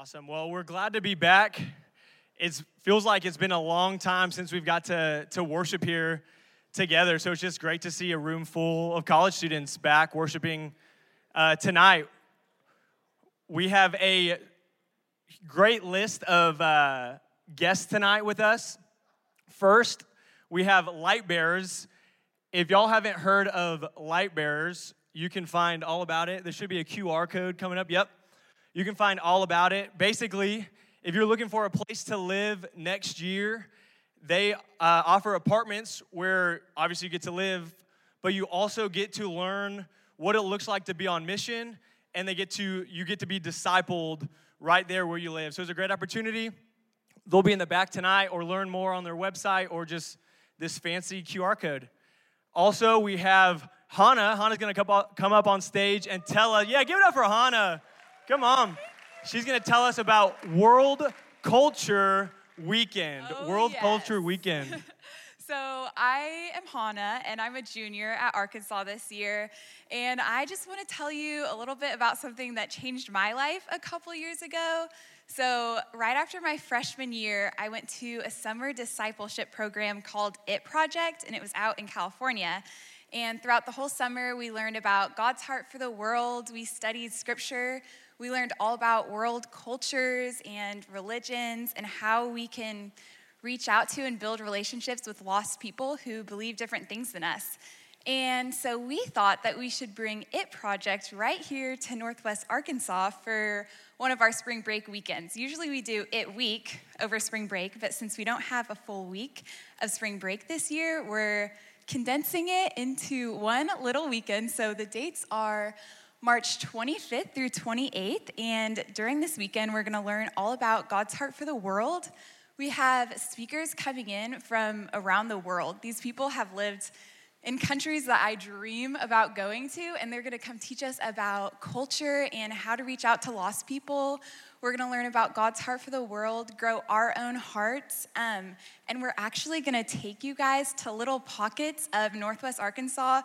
Awesome. Well, we're glad to be back. It feels like it's been a long time since we've got to, to worship here together. So it's just great to see a room full of college students back worshiping uh, tonight. We have a great list of uh, guests tonight with us. First, we have light bearers. If y'all haven't heard of light bearers, you can find all about it. There should be a QR code coming up. Yep. You can find all about it. Basically, if you're looking for a place to live next year, they uh, offer apartments where obviously you get to live, but you also get to learn what it looks like to be on mission, and they get to you get to be discipled right there where you live. So it's a great opportunity. They'll be in the back tonight, or learn more on their website, or just this fancy QR code. Also, we have Hannah. Hannah's gonna come up, come up on stage and tell us. Yeah, give it up for Hannah. Come on. She's going to tell us about World Culture Weekend. Oh, World yes. Culture Weekend. So, I am Hannah, and I'm a junior at Arkansas this year. And I just want to tell you a little bit about something that changed my life a couple years ago. So, right after my freshman year, I went to a summer discipleship program called IT Project, and it was out in California. And throughout the whole summer, we learned about God's heart for the world. We studied scripture. We learned all about world cultures and religions and how we can reach out to and build relationships with lost people who believe different things than us. And so we thought that we should bring IT Project right here to Northwest Arkansas for one of our spring break weekends. Usually we do IT Week over spring break, but since we don't have a full week of spring break this year, we're condensing it into one little weekend. So the dates are March 25th through 28th. And during this weekend, we're going to learn all about God's heart for the world. We have speakers coming in from around the world. These people have lived in countries that I dream about going to, and they're gonna come teach us about culture and how to reach out to lost people. We're gonna learn about God's heart for the world, grow our own hearts, um, and we're actually gonna take you guys to little pockets of Northwest Arkansas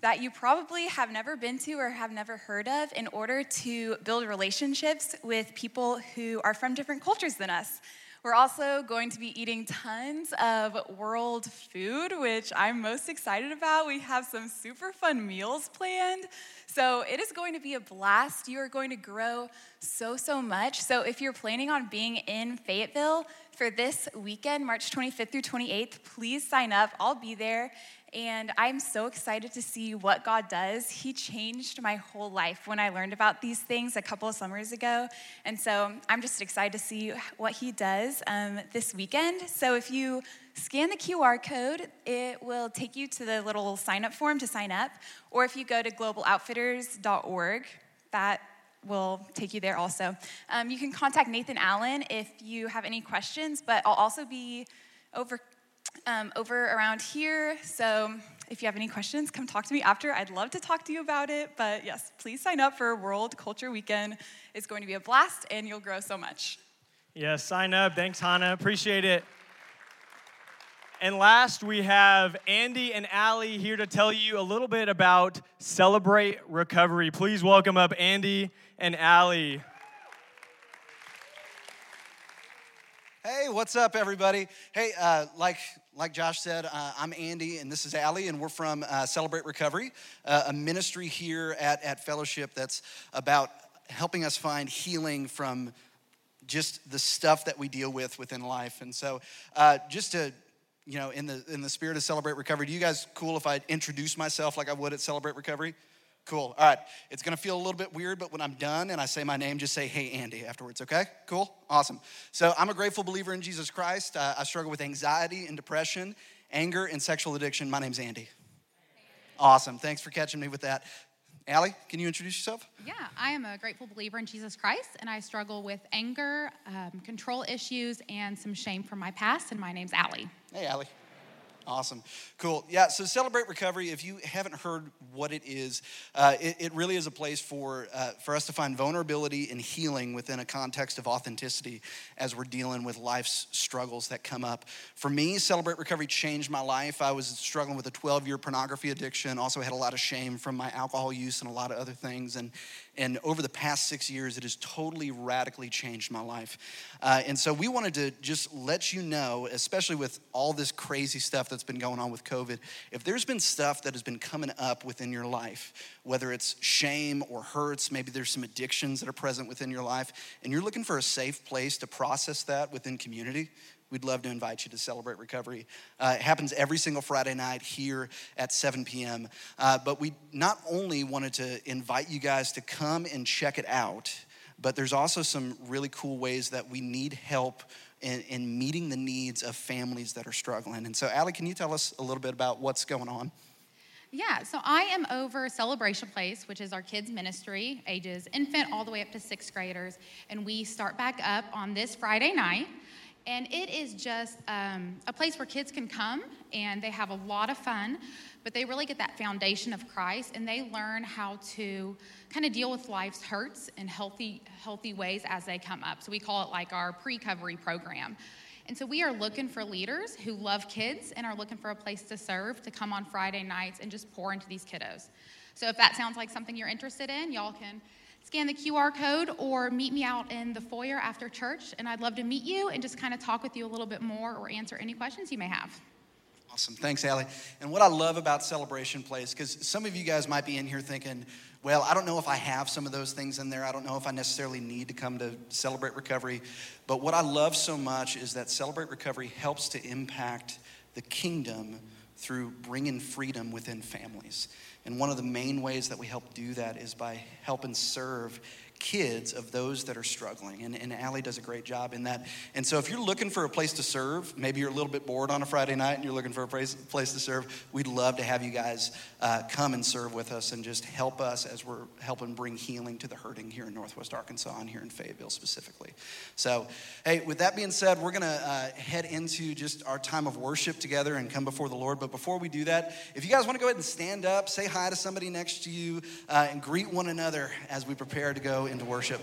that you probably have never been to or have never heard of in order to build relationships with people who are from different cultures than us. We're also going to be eating tons of world food, which I'm most excited about. We have some super fun meals planned. So it is going to be a blast. You are going to grow so, so much. So if you're planning on being in Fayetteville for this weekend, March 25th through 28th, please sign up. I'll be there. And I'm so excited to see what God does. He changed my whole life when I learned about these things a couple of summers ago. And so I'm just excited to see what He does um, this weekend. So if you scan the QR code, it will take you to the little sign up form to sign up. Or if you go to globaloutfitters.org, that will take you there also. Um, you can contact Nathan Allen if you have any questions, but I'll also be over um, over around here. So if you have any questions, come talk to me after. I'd love to talk to you about it. But yes, please sign up for World Culture Weekend. It's going to be a blast and you'll grow so much. Yeah, sign up. Thanks, Hannah. Appreciate it. And last, we have Andy and Allie here to tell you a little bit about Celebrate Recovery. Please welcome up Andy and Allie. Hey, what's up, everybody? Hey, uh, like like Josh said, uh, I'm Andy, and this is Allie, and we're from uh, Celebrate Recovery, uh, a ministry here at, at Fellowship that's about helping us find healing from just the stuff that we deal with within life. And so, uh, just to you know, in the in the spirit of Celebrate Recovery, do you guys cool if I introduce myself like I would at Celebrate Recovery? Cool. All right. It's going to feel a little bit weird, but when I'm done and I say my name, just say, hey, Andy, afterwards, okay? Cool? Awesome. So I'm a grateful believer in Jesus Christ. Uh, I struggle with anxiety and depression, anger, and sexual addiction. My name's Andy. Awesome. Thanks for catching me with that. Allie, can you introduce yourself? Yeah, I am a grateful believer in Jesus Christ, and I struggle with anger, um, control issues, and some shame from my past. And my name's Allie. Hey, Allie. Awesome. Cool. Yeah, so Celebrate Recovery, if you haven't heard what it is, uh, it, it, really is a place for, uh, for us to find vulnerability and healing within a context of authenticity as we're dealing with life's struggles that come up. For me, Celebrate Recovery changed my life. I was struggling with a 12 year pornography addiction, also had a lot of shame from my alcohol use and a lot of other things. And And over the past six years, it has totally radically changed my life. Uh, and so we wanted to just let you know, especially with all this crazy stuff that's been going on with COVID, if there's been stuff that has been coming up within your life, whether it's shame or hurts, maybe there's some addictions that are present within your life, and you're looking for a safe place to process that within community, we'd love to invite you to celebrate recovery. Uh, it happens every single Friday night here at 7 p.m. Uh, but we not only wanted to invite you guys to come and check it out, but there's also some really cool ways that we need help in, in meeting the needs of families that are struggling. And so, Allie, can you tell us a little bit about what's going on? Yeah, so I am over Celebration Place, which is our kids' ministry, ages infant all the way up to sixth graders. And we start back up on this Friday night. And it is just um, a place where kids can come and they have a lot of fun, but they really get that foundation of Christ and they learn how to kind of deal with life's hurts in healthy, healthy ways as they come up. So we call it like our pre recovery program. And so we are looking for leaders who love kids and are looking for a place to serve to come on Friday nights and just pour into these kiddos. So if that sounds like something you're interested in, y'all can scan the QR code or meet me out in the foyer after church. And I'd love to meet you and just kind of talk with you a little bit more or answer any questions you may have. Awesome. Thanks, Allie. And what I love about Celebration Place, because some of you guys might be in here thinking, well, I don't know if I have some of those things in there. I don't know if I necessarily need to come to Celebrate Recovery. But what I love so much is that Celebrate Recovery helps to impact the kingdom through bringing freedom within families. And one of the main ways that we help do that is by helping serve kids of those that are struggling. And, and Allie does a great job in that. And so if you're looking for a place to serve, maybe you're a little bit bored on a Friday night and you're looking for a place, place to serve, we'd love to have you guys uh, come and serve with us and just help us as we're helping bring healing to the hurting here in Northwest Arkansas and here in Fayetteville specifically. So, hey, with that being said, we're going to uh, head into just our time of worship together and come before the Lord. But before we do that, if you guys want to go ahead and stand up, say hi to somebody next to you, uh, and greet one another as we prepare to go into worship.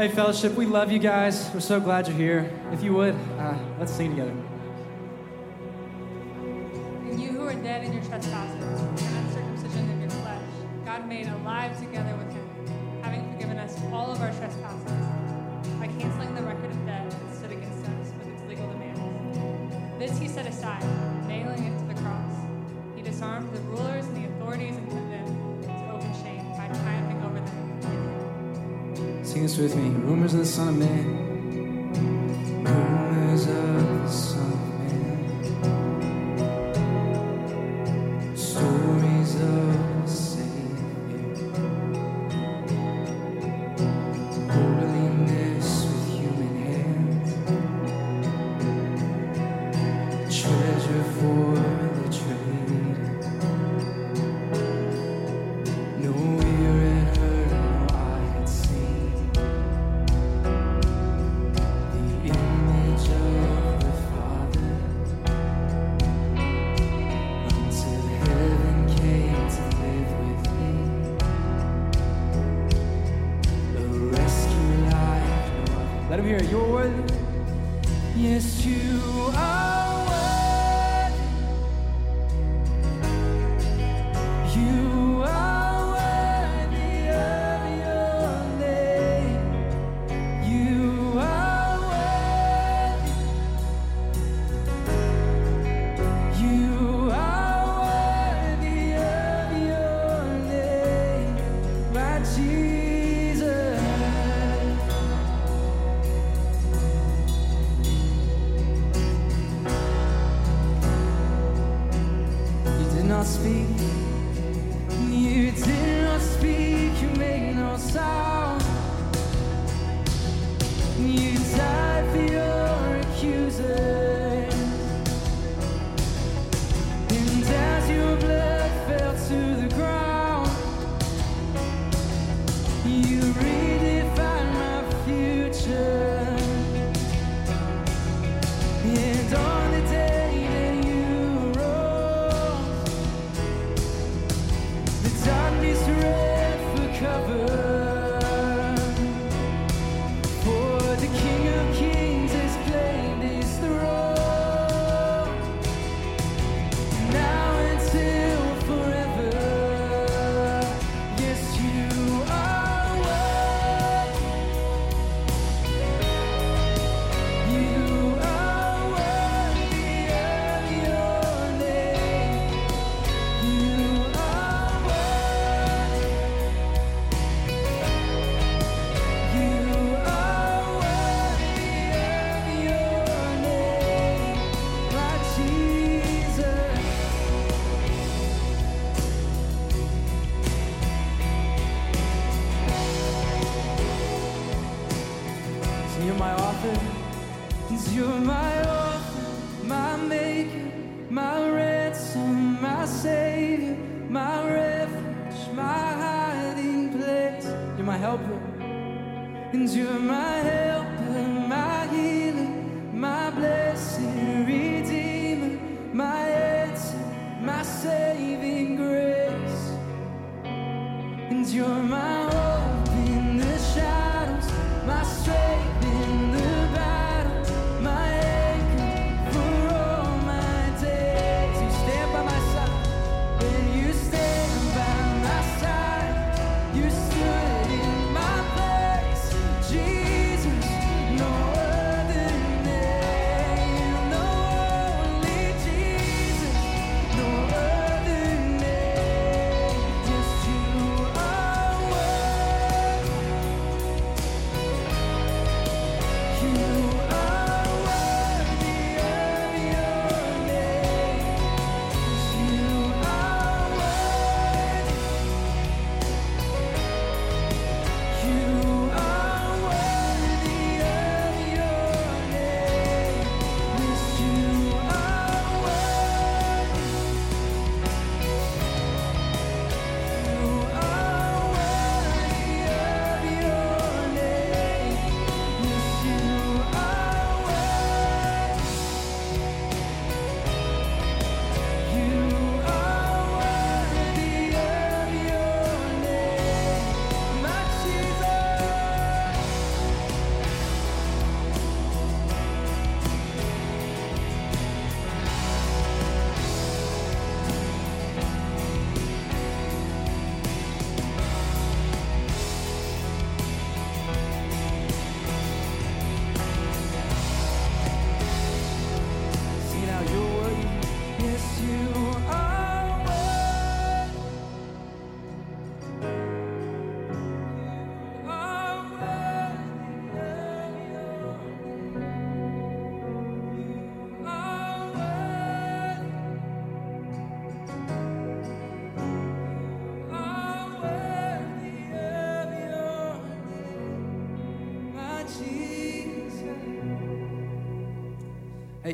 Hey, fellowship, we love you guys. We're so glad you're here. If you would, uh, let's sing together. With me. Rumors of the Son of Man. Other. Let him hear it. You're worthy. this rare for cover.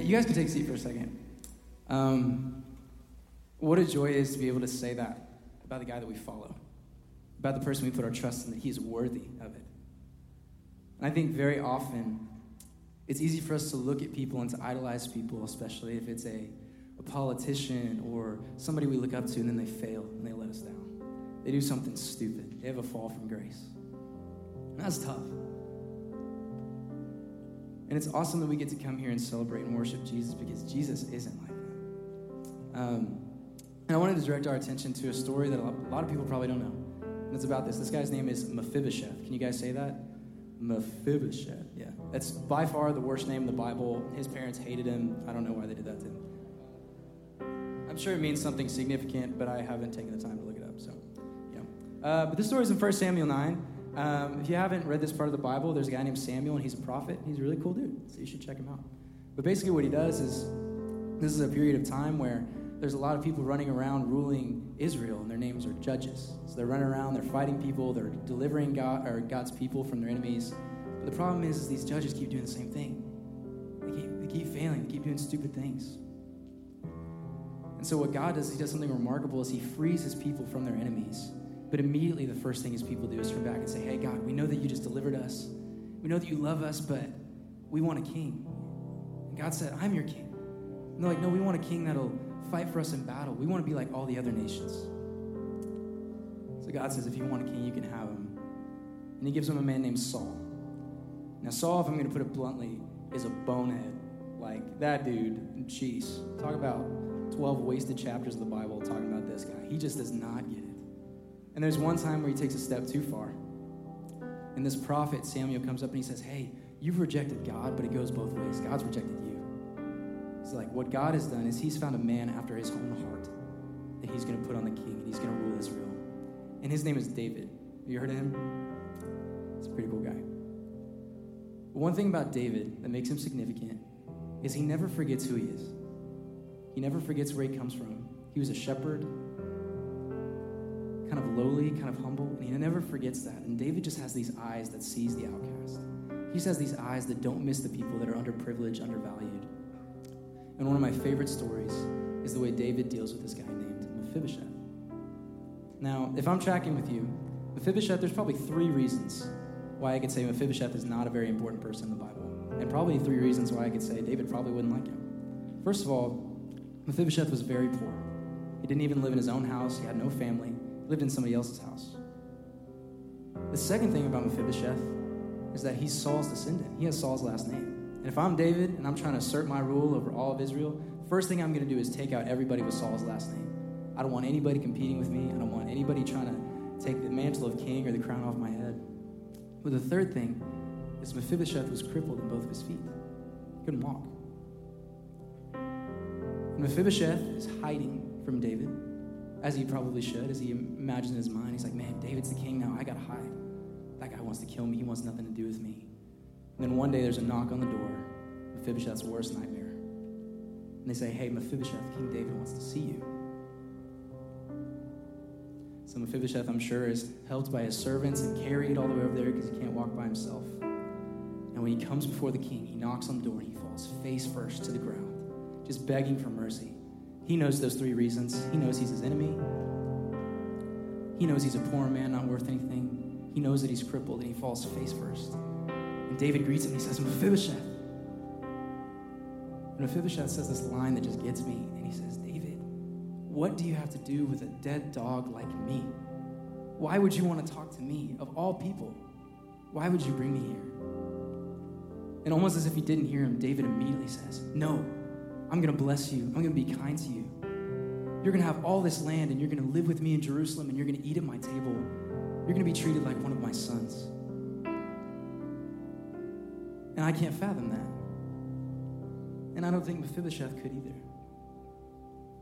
You guys can take a seat for a second. Um, what a joy it is to be able to say that about the guy that we follow, about the person we put our trust in, that he's worthy of it. And I think very often it's easy for us to look at people and to idolize people, especially if it's a, a politician or somebody we look up to and then they fail and they let us down. They do something stupid, they have a fall from grace. And that's tough. And it's awesome that we get to come here and celebrate and worship Jesus because Jesus isn't like that. Um, and I wanted to direct our attention to a story that a lot, of people probably don't know. And it's about this. This guy's name is Mephibosheth. Can you guys say that? Mephibosheth. Yeah. That's by far the worst name in the Bible. His parents hated him. I don't know why they did that to him. I'm sure it means something significant, but I haven't taken the time to look it up. So, yeah. Uh, but this story is in 1 Samuel 9. Um, if you haven't read this part of the Bible, there's a guy named Samuel, and he's a prophet. He's a really cool dude, so you should check him out. But basically, what he does is this is a period of time where there's a lot of people running around ruling Israel, and their names are judges. So they're running around, they're fighting people, they're delivering God or God's people from their enemies. But the problem is, is these judges keep doing the same thing. They keep, they keep failing, they keep doing stupid things. And so what God does, he does something remarkable is he frees his people from their enemies. But immediately the first thing his people do is turn back and say, Hey God, we know that you just delivered us. We know that you love us, but we want a king. And God said, I'm your king. And they're like, No, we want a king that'll fight for us in battle. We want to be like all the other nations. So God says, if you want a king, you can have him. And he gives him a man named Saul. Now, Saul, if I'm going to put it bluntly, is a bonehead. Like that dude, jeez. Talk about 12 wasted chapters of the Bible talking about this guy. He just does not get it. And there's one time where he takes a step too far. And this prophet, Samuel, comes up and he says, Hey, you've rejected God, but it goes both ways. God's rejected you. It's like what God has done is he's found a man after his own heart that he's going to put on the king and he's going to rule Israel. And his name is David. Have you heard of him? He's a pretty cool guy. But one thing about David that makes him significant is he never forgets who he is. He never forgets where he comes from. He was a shepherd, kind of lowly, kind of humble, and he never forgets that. And David just has these eyes that sees the outcast. He just has these eyes that don't miss the people that are underprivileged, undervalued. And one of my favorite stories is the way David deals with this guy named Mephibosheth. Now, if I'm tracking with you, Mephibosheth, there's probably three reasons why I could say Mephibosheth is not a very important person in the Bible. And probably three reasons why I could say David probably wouldn't like him. First of all, Mephibosheth was very poor. He didn't even live in his own house, he had no family, lived in somebody else's house. The second thing about Mephibosheth is that he's Saul's descendant. He has Saul's last name. And if I'm David and I'm trying to assert my rule over all of Israel, first thing I'm going to do is take out everybody with Saul's last name. I don't want anybody competing with me. I don't want anybody trying to take the mantle of king or the crown off my head. But the third thing is Mephibosheth was crippled in both of his feet. He couldn't walk. And Mephibosheth is hiding from David, as he probably should, as he imagines in his mind. He's like, man, David's the king now. I got to hide. That guy wants to kill me. He wants nothing to do with me. And then one day there's a knock on the door, Mephibosheth's worst nightmare. And they say, hey, Mephibosheth, King David wants to see you. So Mephibosheth, I'm sure, is helped by his servants and carried all the way over there because he can't walk by himself. And when he comes before the king, he knocks on the door and he falls face first to the ground, just begging for mercy. He knows those three reasons. He knows he's his enemy. He knows he's a poor man, not worth anything. He knows that he's crippled and he falls face first. And David greets him and he says, Mephibosheth. And Mephibosheth says this line that just gets me. And he says, David, what do you have to do with a dead dog like me? Why would you want to talk to me, of all people? Why would you bring me here? And almost as if he didn't hear him, David immediately says, No, I'm going to bless you. I'm going to be kind to you. You're going to have all this land and you're going to live with me in Jerusalem and you're going to eat at my table. You're going to be treated like one of my sons. And I can't fathom that. And I don't think Mephibosheth could either.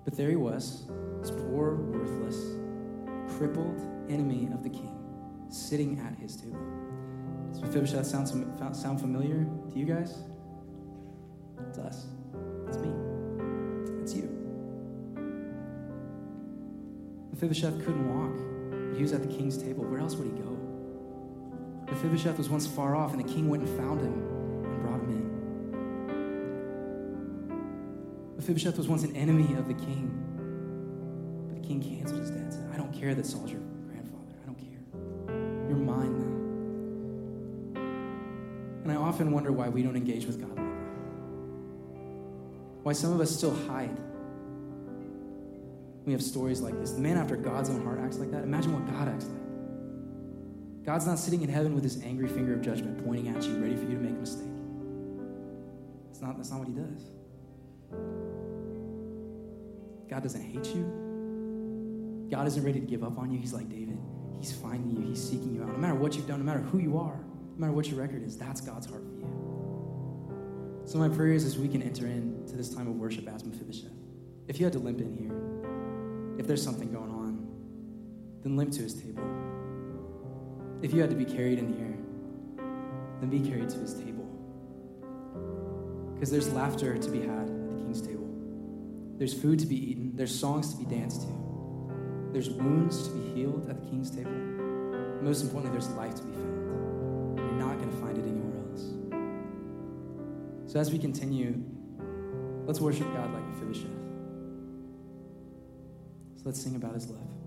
But there he was, this poor, worthless, crippled enemy of the king, sitting at his table. Does Mephibosheth sound, sound familiar to you guys? It's us. It's me. It's you. Mephibosheth couldn't walk, he was at the king's table. Where else would he go? Mephibosheth was once far off, and the king went and found him and brought him in. Mephibosheth was once an enemy of the king, but the king canceled his debt. I don't care that Saul's your grandfather. I don't care. You're mine now. And I often wonder why we don't engage with God. Why some of us still hide. We have stories like this. The man after God's own heart acts like that. Imagine what God acts like. God's not sitting in heaven with his angry finger of judgment pointing at you, ready for you to make a mistake. That's not, that's not what he does. God doesn't hate you. God isn't ready to give up on you. He's like David. He's finding you. He's seeking you out. No matter what you've done, no matter who you are, no matter what your record is, that's God's heart for you. So my prayer is as we can enter into this time of worship as Mephibosheth. If you had to limp in here, if there's something going on, then limp to his table. If you had to be carried in here, then be carried to his table. Because there's laughter to be had at the king's table. There's food to be eaten. There's songs to be danced to. There's wounds to be healed at the king's table. Most importantly, there's life to be found. So as we continue, let's worship God like a Mephibosheth. So let's sing about his love.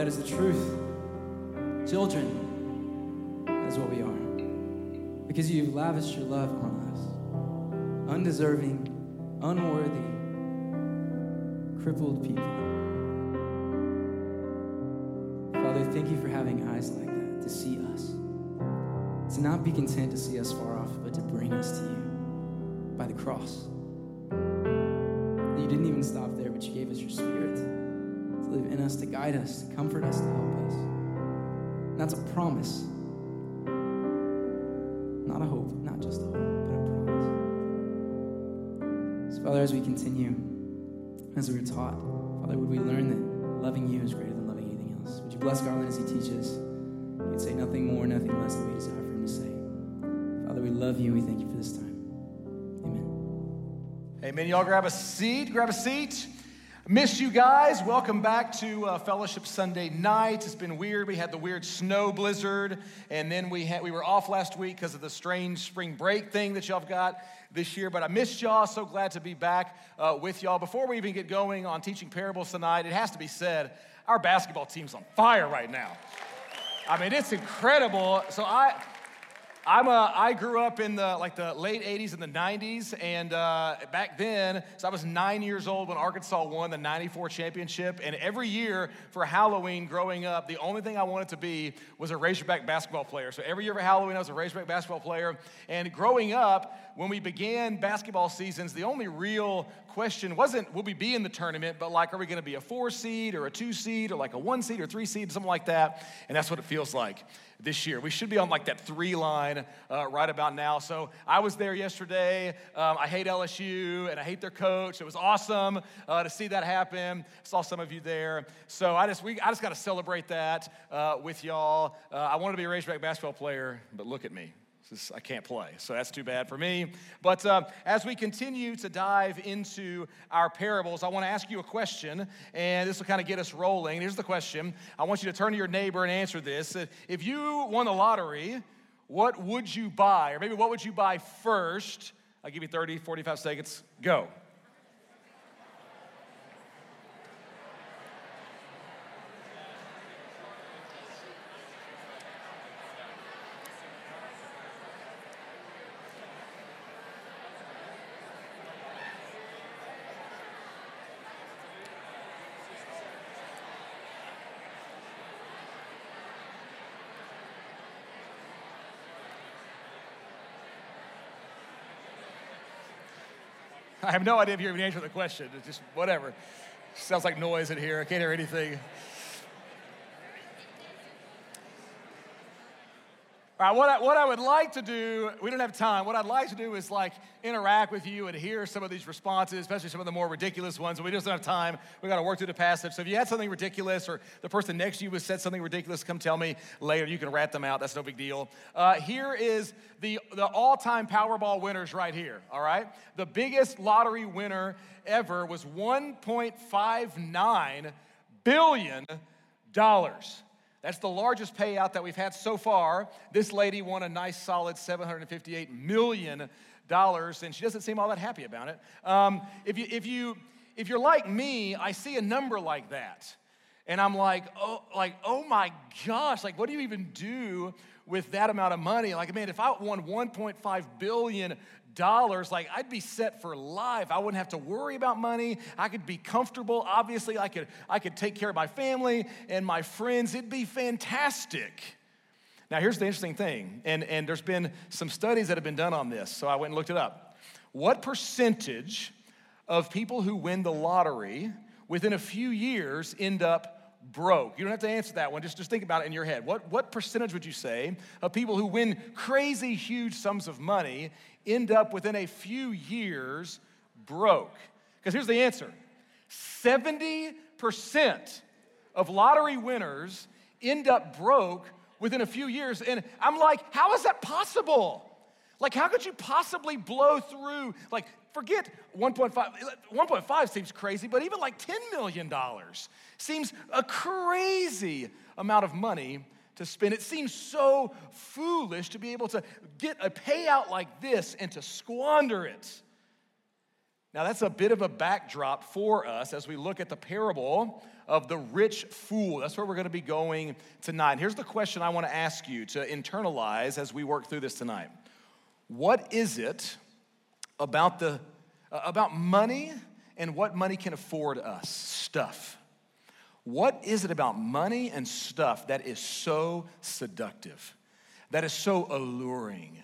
That is the truth. Children, that is what we are. Because you've lavished your love on us, undeserving, unworthy, crippled people. Father, thank you for having eyes like that to see us. To not be content to see us far off, but to bring us to you by the cross. You didn't even stop there, but you gave us your spirit us, to guide us, to comfort us, to help us. And that's a promise. Not a hope, not just a hope, but a promise. So, Father, as we continue, as we are taught, Father, would we learn that loving you is greater than loving anything else? Would you bless Garland as he teaches? You'd say nothing more, nothing less than we desire for him to say. Father, we love you and we thank you for this time. Amen. Amen. Y'all grab a seat. Grab a seat. Miss you guys. Welcome back to uh, Fellowship Sunday night. It's been weird. We had the weird snow blizzard, and then we had we were off last week because of the strange spring break thing that y'all have got this year. But I missed y'all. So glad to be back uh, with y'all. Before we even get going on teaching parables tonight, it has to be said our basketball team's on fire right now. I mean, it's incredible. So I I'm a, I grew up in the like the late 80s and the 90s, and uh, back then, so I was nine years old when Arkansas won the 94 championship. And every year for Halloween growing up, the only thing I wanted to be was a Razorback basketball player. So every year for Halloween, I was a Razorback basketball player. And growing up, when we began basketball seasons, the only real question wasn't will we be in the tournament, but like, are we going to be a four seed or a two seed or like a one seed or three seed, something like that? And that's what it feels like this year. We should be on like that three line uh, right about now. So I was there yesterday. Um, I hate LSU and I hate their coach. It was awesome uh, to see that happen. Saw some of you there. So I just we I just got to celebrate that uh, with y'all. Uh, I wanted to be a Razorback basketball player, but look at me. I can't play, so that's too bad for me. But uh, as we continue to dive into our parables, I want to ask you a question, and this will kind of get us rolling. Here's the question I want you to turn to your neighbor and answer this. If you won the lottery, what would you buy? Or maybe what would you buy first? I'll give you 30, 45 seconds. Go. I have no idea if you're even answering the question. It's just whatever. Sounds like noise in here. I can't hear anything. Right, what I, what I would like to do, we don't have time. What I'd like to do is like interact with you and hear some of these responses, especially some of the more ridiculous ones. We just don't have time. We got to work through the passage. So if you had something ridiculous or the person next to you has said something ridiculous, come tell me later. You can rat them out. That's no big deal. Uh, here is the, the all time Powerball winners right here, all right? The biggest lottery winner ever was $1.59 billion. That's the largest payout that we've had so far. This lady won a nice solid $758 million, and she doesn't seem all that happy about it. Um, if, you, if, you, if you're like me, I see a number like that. And I'm like, oh, like, oh my gosh, like, what do you even do with that amount of money? Like, man, if I won 1.5 billion dollars, like I'd be set for life. I wouldn't have to worry about money. I could be comfortable. Obviously, I could, I could take care of my family and my friends. It'd be fantastic. Now, here's the interesting thing, and, and there's been some studies that have been done on this, so I went and looked it up. What percentage of people who win the lottery within a few years end up broke? You don't have to answer that one. Just, just think about it in your head. What, what percentage would you say of people who win crazy huge sums of money end up within a few years broke? Because here's the answer 70% of lottery winners end up broke within a few years. And I'm like, how is that possible? Like, how could you possibly blow through, like, forget 1.5, 1.5 seems crazy, but even like $10 million seems a crazy amount of money to spend. It seems so foolish to be able to get a payout like this and to squander it. Now, that's a bit of a backdrop for us as we look at the parable of the rich fool. That's where we're going to be going tonight. Here's the question I want to ask you to internalize as we work through this tonight What is it about, the, uh, about money and what money can afford us? Stuff. What is it about money and stuff that is so seductive, that is so alluring?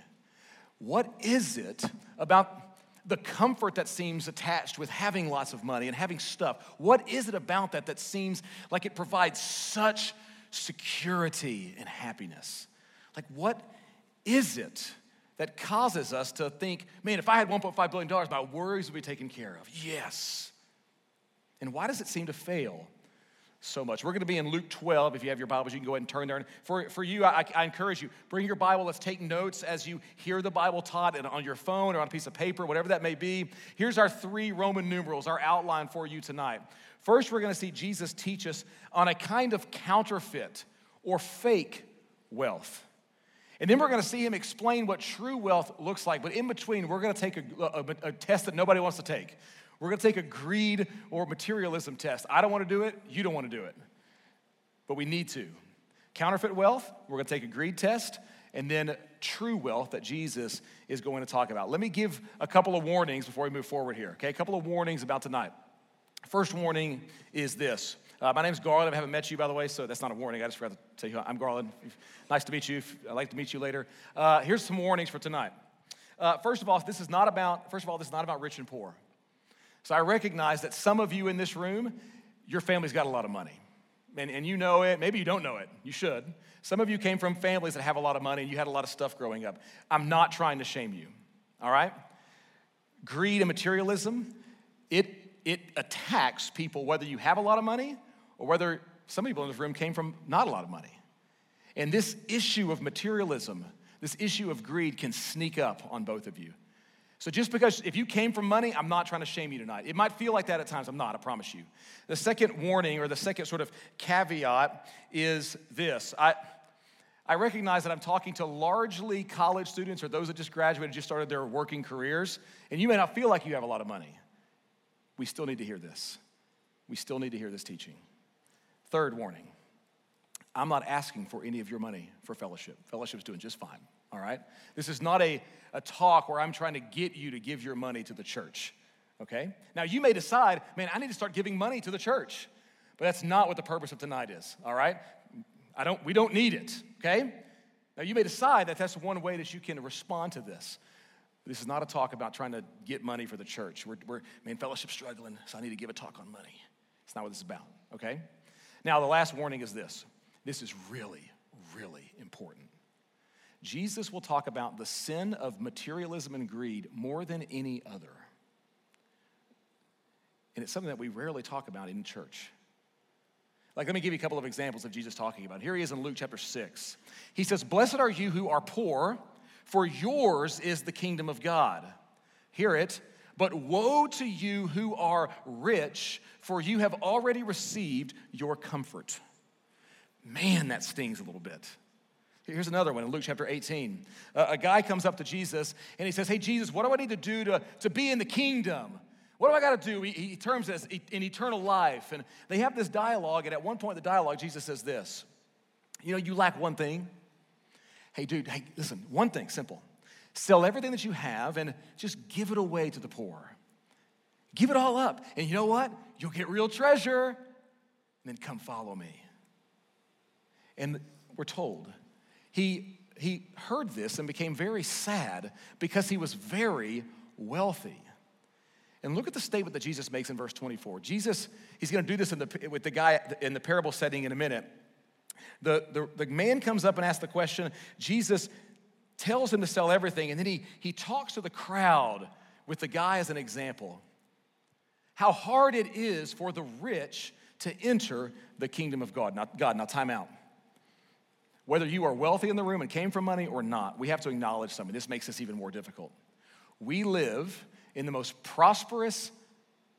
What is it about the comfort that seems attached with having lots of money and having stuff. What is it about that that seems like it provides such security and happiness? Like, what is it that causes us to think, man, if I had $1.5 billion, my worries would be taken care of? Yes. And why does it seem to fail? So much. We're going to be in Luke 12. If you have your Bibles, you can go ahead and turn there. And for, for you, I, I, encourage you, bring your Bible. Let's take notes as you hear the Bible taught and on your phone or on a piece of paper, whatever that may be. Here's our three Roman numerals, our outline for you tonight. First, we're going to see Jesus teach us on a kind of counterfeit or fake wealth. And then we're going to see him explain what true wealth looks like. But in between, we're going to take a, a, a test that nobody wants to take. We're going to take a greed or materialism test. I don't want to do it, you don't want to do it. But we need to. Counterfeit wealth, we're going to take a greed test, and then true wealth that Jesus is going to talk about. Let me give a couple of warnings before we move forward here, okay? A couple of warnings about tonight. First warning is this. Uh, my name's Garland. I haven't met you, by the way, so that's not a warning. I just forgot to tell you I'm Garland. Nice to meet you. I'd like to meet you later. Uh, here's some warnings for tonight. Uh, first of all, this is not about. First of all, this is not about rich and poor. So I recognize that some of you in this room, your family's got a lot of money. And, and you know it. Maybe you don't know it. You should. Some of you came from families that have a lot of money and you had a lot of stuff growing up. I'm not trying to shame you, all right? Greed and materialism, it, it attacks people whether you have a lot of money or whether some people in this room came from not a lot of money. And this issue of materialism, this issue of greed can sneak up on both of you. So just because if you came from money, I'm not trying to shame you tonight. It might feel like that at times. I'm not, I promise you. The second warning or the second sort of caveat is this. I I recognize that I'm talking to largely college students or those that just graduated, just started their working careers, and you may not feel like you have a lot of money. We still need to hear this. We still need to hear this teaching. Third warning I'm not asking for any of your money for fellowship. Fellowship's doing just fine, all right? This is not a a talk where I'm trying to get you to give your money to the church. Okay? Now, you may decide, man, I need to start giving money to the church. But that's not what the purpose of tonight is, all right? I don't, we don't need it, okay? Now, you may decide that that's one way that you can respond to this. This is not a talk about trying to get money for the church. We're, we're man, fellowship struggling, so I need to give a talk on money. It's not what this is about, okay? Now, the last warning is this this is really, really important. Jesus will talk about the sin of materialism and greed more than any other. And it's something that we rarely talk about in church. Like, let me give you a couple of examples of Jesus talking about. Here he is in Luke chapter 6. He says, Blessed are you who are poor, for yours is the kingdom of God. Hear it. But woe to you who are rich, for you have already received your comfort. Man, that stings a little bit. Here's another one in Luke chapter 18. Uh, a guy comes up to Jesus and he says, Hey, Jesus, what do I need to do to, to be in the kingdom? What do I got to do? He, he terms this in eternal life. And they have this dialogue, and at one point in the dialogue, Jesus says this You know, you lack one thing. Hey, dude, hey, listen, one thing, simple. Sell everything that you have and just give it away to the poor. Give it all up. And you know what? You'll get real treasure. And then come follow me. And we're told he, he heard this and became very sad because he was very wealthy. And look at the statement that Jesus makes in verse 24. Jesus, he's going to do this the, with the guy in the parable setting in a minute. The, the, the man comes up and asks the question. Jesus tells him to sell everything, and then he, he talks to the crowd with the guy as an example. How hard it is for the rich to enter the kingdom of God. Not God, now time out. Whether you are wealthy in the room and came from money or not, we have to acknowledge something. This makes this even more difficult. We live in the most prosperous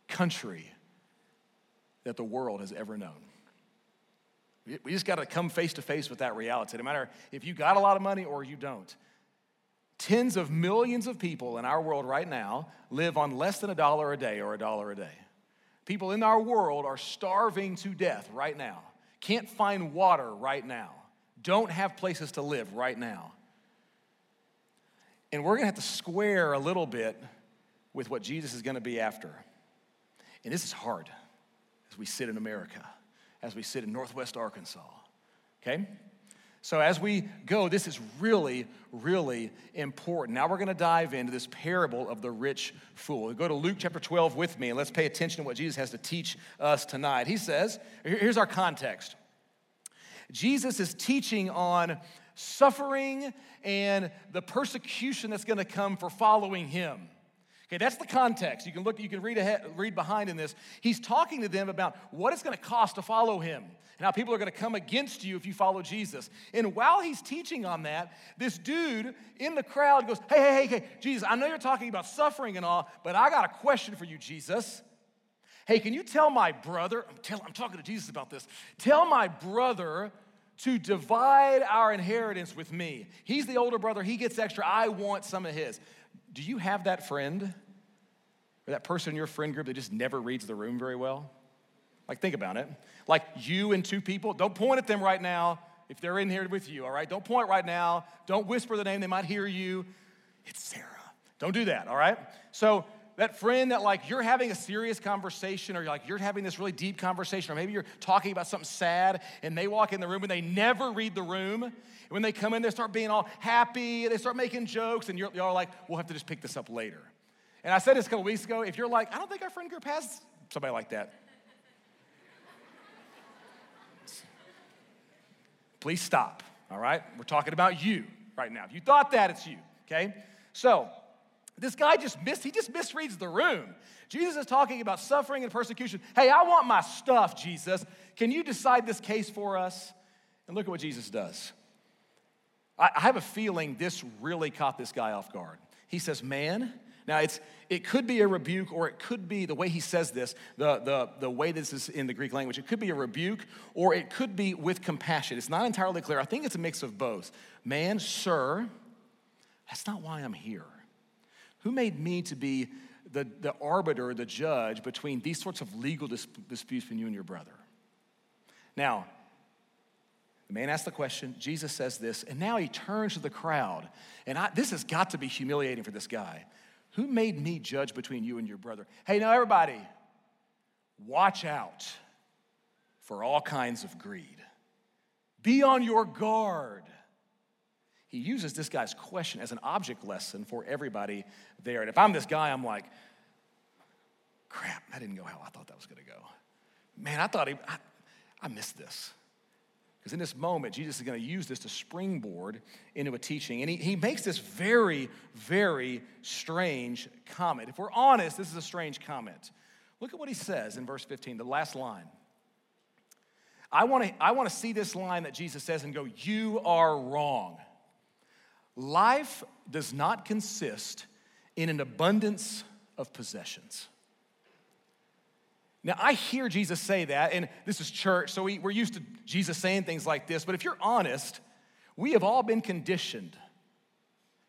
country that the world has ever known. We just got to come face to face with that reality, no matter if you got a lot of money or you don't. Tens of millions of people in our world right now live on less than a dollar a day or a dollar a day. People in our world are starving to death right now, can't find water right now, don't have places to live right now. And we're gonna have to square a little bit with what Jesus is gonna be after. And this is hard as we sit in America, as we sit in Northwest Arkansas, okay? So, as we go, this is really, really important. Now, we're going to dive into this parable of the rich fool. Go to Luke chapter 12 with me, and let's pay attention to what Jesus has to teach us tonight. He says, here's our context Jesus is teaching on suffering and the persecution that's going to come for following him. Okay, that's the context. You can look, you can read ahead, read behind in this. He's talking to them about what it's going to cost to follow him and how people are going to come against you if you follow Jesus. And while he's teaching on that, this dude in the crowd goes, Hey, hey, hey, hey, Jesus, I know you're talking about suffering and all, but I got a question for you, Jesus. Hey, can you tell my brother, I'm, tell, I'm talking to Jesus about this, tell my brother to divide our inheritance with me. He's the older brother, he gets extra. I want some of his. Do you have that friend or that person in your friend group that just never reads the room very well? Like, think about it. Like, you and two people, don't point at them right now if they're in here with you, all right? Don't point right now. Don't whisper the name, they might hear you. It's Sarah. Don't do that, all right? So, that friend that like you're having a serious conversation or you're like you're having this really deep conversation or maybe you're talking about something sad and they walk in the room and they never read the room and when they come in they start being all happy they start making jokes and you're, you're like we'll have to just pick this up later and i said this a couple weeks ago if you're like i don't think our friend group has somebody like that please stop, all right? We're talking about you right now. If you thought that, it's you, okay? So, this guy just missed, he just misreads the room. Jesus is talking about suffering and persecution. Hey, I want my stuff, Jesus. Can you decide this case for us? And look at what Jesus does. I, I have a feeling this really caught this guy off guard. He says, Man, now, it's, it could be a rebuke, or it could be the way he says this, the, the, the way this is in the Greek language. It could be a rebuke, or it could be with compassion. It's not entirely clear. I think it's a mix of both. Man, sir, that's not why I'm here. Who made me to be the, the arbiter, the judge between these sorts of legal dis- disputes between you and your brother? Now, the man asks the question, Jesus says this, and now he turns to the crowd. And I, this has got to be humiliating for this guy. Who made me judge between you and your brother? Hey, now, everybody, watch out for all kinds of greed. Be on your guard. He uses this guy's question as an object lesson for everybody there. And if I'm this guy, I'm like, crap, that didn't go how I thought that was going to go. Man, I thought he, I, I missed this. Because in this moment, Jesus is going to use this to springboard into a teaching. And he, he makes this very, very strange comment. If we're honest, this is a strange comment. Look at what he says in verse 15, the last line. I want to I want to see this line that Jesus says and go, You are wrong. Life does not consist in an abundance of possessions. Now, I hear Jesus say that, and this is church, so we, we're used to Jesus saying things like this, but if you're honest, we have all been conditioned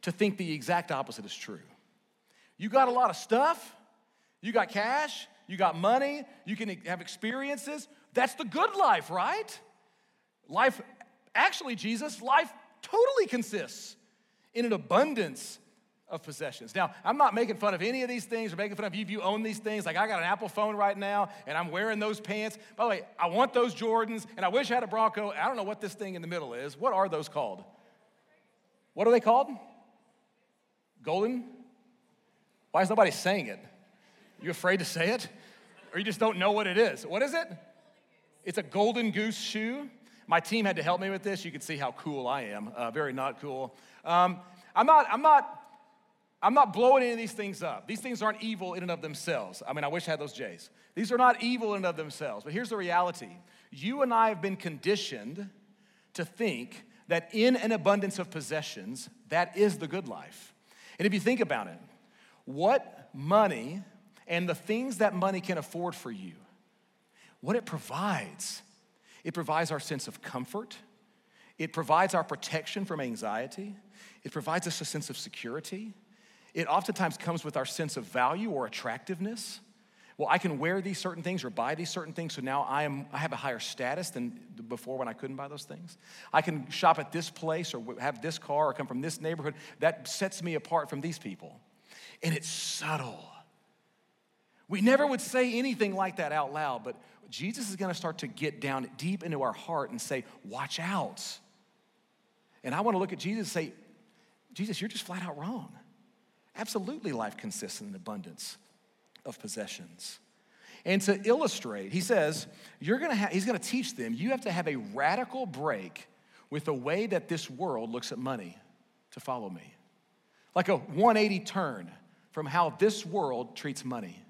to think the exact opposite is true. You got a lot of stuff, you got cash, you got money, you can have experiences. That's the good life, right? Life, actually, Jesus, life totally consists in an abundance of possessions. Now, I'm not making fun of any of these things or making fun of you if you own these things. Like, I got an Apple phone right now and I'm wearing those pants. By the way, I want those Jordans and I wish I had a Bronco. I don't know what this thing in the middle is. What are those called? What are they called? Golden? Why is nobody saying it? You afraid to say it? Or you just don't know what it is? What is it? It's a golden goose shoe. My team had to help me with this. You can see how cool I am. Uh, very not cool. Um, I'm not, I'm not I'm not blowing any of these things up. These things aren't evil in and of themselves. I mean, I wish I had those J's. These are not evil in and of themselves. But here's the reality you and I have been conditioned to think that in an abundance of possessions, that is the good life. And if you think about it, what money and the things that money can afford for you, what it provides, it provides our sense of comfort, it provides our protection from anxiety. it provides us a sense of security. It oftentimes comes with our sense of value or attractiveness. Well, I can wear these certain things or buy these certain things, so now I, am, I have a higher status than before when I couldn't buy those things. I can shop at this place or have this car or come from this neighborhood. That sets me apart from these people. And it's subtle. We never would say anything like that out loud, but Jesus is going to start to get down deep into our heart and say, Watch out. And I want to look at Jesus and say, Jesus, you're just flat out wrong. Absolutely, life consists in an abundance of possessions. And to illustrate, he says, you're gonna have, he's gonna teach them, you have to have a radical break with the way that this world looks at money to follow me. Like a 180 turn from how this world treats money.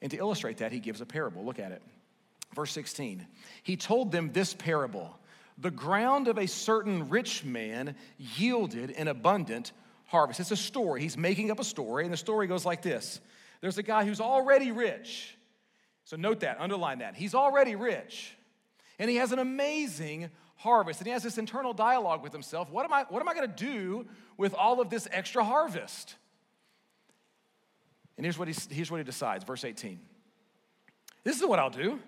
And to illustrate that, he gives a parable. Look at it. Verse 16. He told them this parable The ground of a certain rich man yielded an abundant harvest. It's a story. He's making up a story, and the story goes like this There's a guy who's already rich. So note that, underline that. He's already rich, and he has an amazing harvest. And he has this internal dialogue with himself What am I, what am I going to do with all of this extra harvest? And here's what, he, here's what he decides, verse 18. This is what I'll do.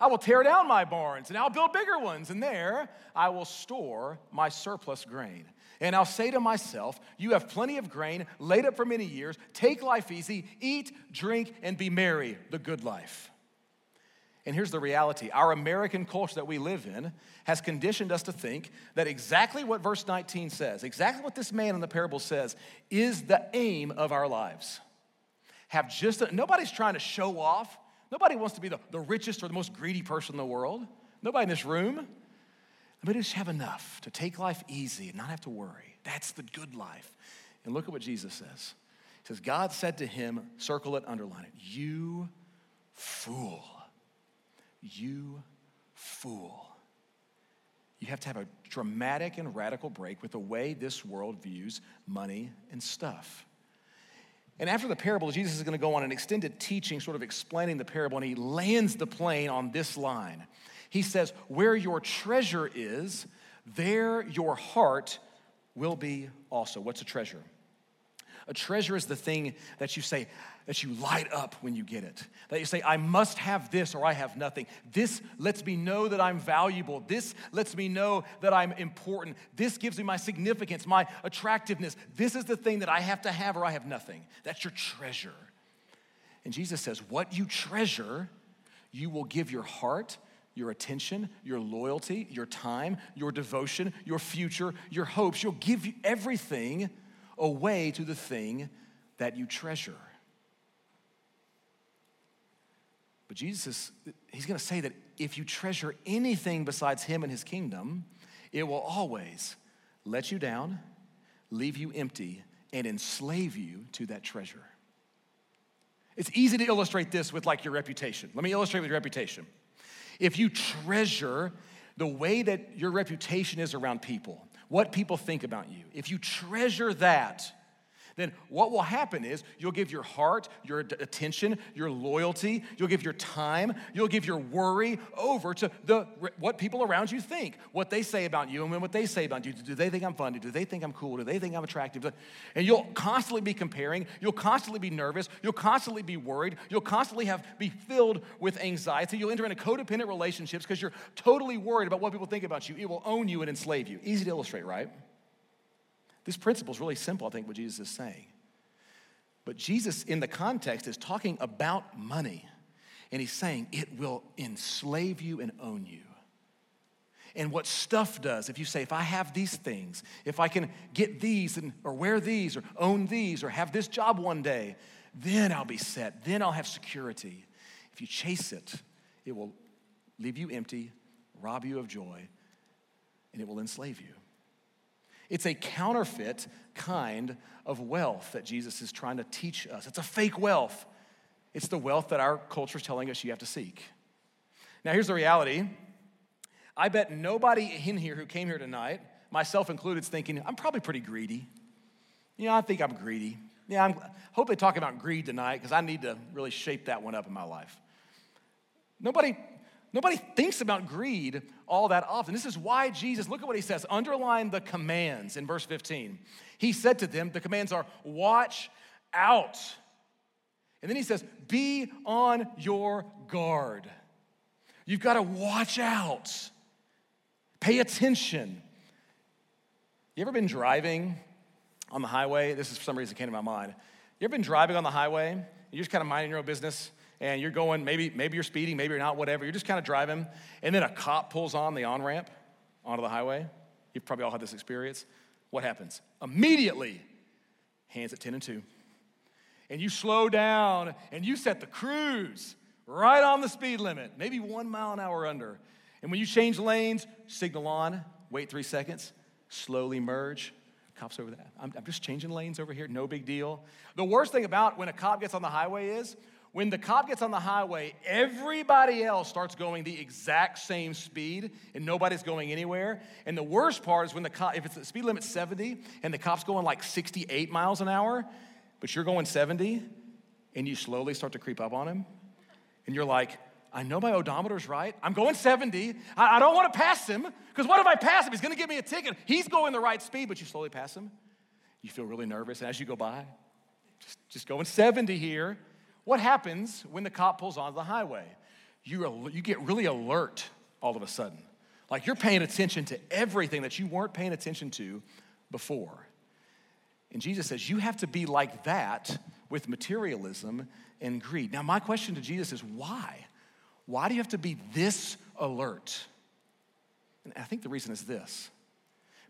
I will tear down my barns and I'll build bigger ones, and there I will store my surplus grain. And I'll say to myself, You have plenty of grain laid up for many years. Take life easy, eat, drink, and be merry, the good life. And here's the reality our American culture that we live in has conditioned us to think that exactly what verse 19 says, exactly what this man in the parable says, is the aim of our lives have just, a, nobody's trying to show off. Nobody wants to be the, the richest or the most greedy person in the world. Nobody in this room. But just have enough to take life easy and not have to worry. That's the good life. And look at what Jesus says. He says, God said to him, circle it, underline it, you fool. You fool. You have to have a dramatic and radical break with the way this world views money and stuff. And after the parable, Jesus is going to go on an extended teaching, sort of explaining the parable, and he lands the plane on this line. He says, Where your treasure is, there your heart will be also. What's a treasure? A treasure is the thing that you say, that you light up when you get it. That you say, I must have this or I have nothing. This lets me know that I'm valuable. This lets me know that I'm important. This gives me my significance, my attractiveness. This is the thing that I have to have or I have nothing. That's your treasure. And Jesus says, What you treasure, you will give your heart, your attention, your loyalty, your time, your devotion, your future, your hopes. You'll give everything away to the thing that you treasure. But Jesus he's going to say that if you treasure anything besides him and his kingdom, it will always let you down, leave you empty, and enslave you to that treasure. It's easy to illustrate this with like your reputation. Let me illustrate with your reputation. If you treasure the way that your reputation is around people, what people think about you, if you treasure that, then what will happen is you'll give your heart, your attention, your loyalty, you'll give your time, you'll give your worry over to the what people around you think, what they say about you, and what they say about you. Do they think I'm funny? Do they think I'm cool? Do they think I'm attractive? And you'll constantly be comparing. You'll constantly be nervous. You'll constantly be worried. You'll constantly have be filled with anxiety. You'll enter into codependent relationships because you're totally worried about what people think about you. It will own you and enslave you. Easy to illustrate, right? This principle is really simple, I think, what Jesus is saying. But Jesus, in the context, is talking about money. And he's saying it will enslave you and own you. And what stuff does, if you say, if I have these things, if I can get these and, or wear these or own these or have this job one day, then I'll be set. Then I'll have security. If you chase it, it will leave you empty, rob you of joy, and it will enslave you. It's a counterfeit kind of wealth that Jesus is trying to teach us. It's a fake wealth. It's the wealth that our culture is telling us you have to seek. Now, here's the reality I bet nobody in here who came here tonight, myself included, is thinking, I'm probably pretty greedy. Yeah, I think I'm greedy. Yeah, I hope they talk about greed tonight because I need to really shape that one up in my life. Nobody Nobody thinks about greed all that often. This is why Jesus, look at what he says, underline the commands in verse 15. He said to them, the commands are watch out. And then he says, be on your guard. You've got to watch out, pay attention. You ever been driving on the highway? This is for some reason came to my mind. You ever been driving on the highway? You're just kind of minding your own business and you're going, maybe, maybe you're speeding, maybe you're not, whatever. You're just kind of driving, and then a cop pulls on the on ramp onto the highway. You've probably all had this experience. What happens? Immediately, hands at 10 and 2. And you slow down and you set the cruise right on the speed limit, maybe one mile an hour under. And when you change lanes, signal on, wait three seconds, slowly merge. Cops over there. I'm, I'm just changing lanes over here, no big deal. The worst thing about when a cop gets on the highway is when the cop gets on the highway, everybody else starts going the exact same speed and nobody's going anywhere. And the worst part is when the cop, if it's the speed limit 70 and the cop's going like 68 miles an hour, but you're going 70 and you slowly start to creep up on him, and you're like, I know my odometer's right. I'm going 70. I, I don't want to pass him because what if I pass him? He's going to give me a ticket. He's going the right speed, but you slowly pass him. You feel really nervous. And as you go by, just, just going 70 here. What happens when the cop pulls onto the highway? You, you get really alert all of a sudden. Like you're paying attention to everything that you weren't paying attention to before. And Jesus says, You have to be like that with materialism and greed. Now, my question to Jesus is, Why? Why do you have to be this alert? And I think the reason is this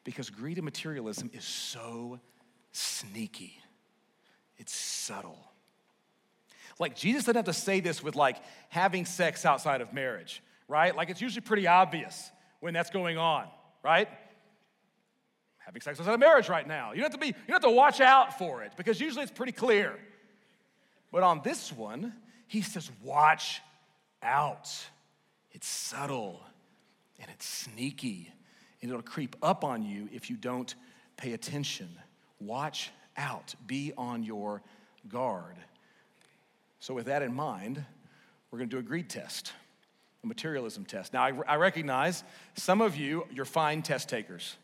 because greed and materialism is so sneaky, it's subtle. Like, Jesus doesn't have to say this with like having sex outside of marriage, right? Like, it's usually pretty obvious when that's going on, right? Having sex outside of marriage right now. You don't have to be, you don't have to watch out for it because usually it's pretty clear. But on this one, he says, watch out. It's subtle and it's sneaky and it'll creep up on you if you don't pay attention. Watch out. Be on your guard. So, with that in mind, we're going to do a greed test, a materialism test. Now, I, I recognize some of you, you're fine test takers.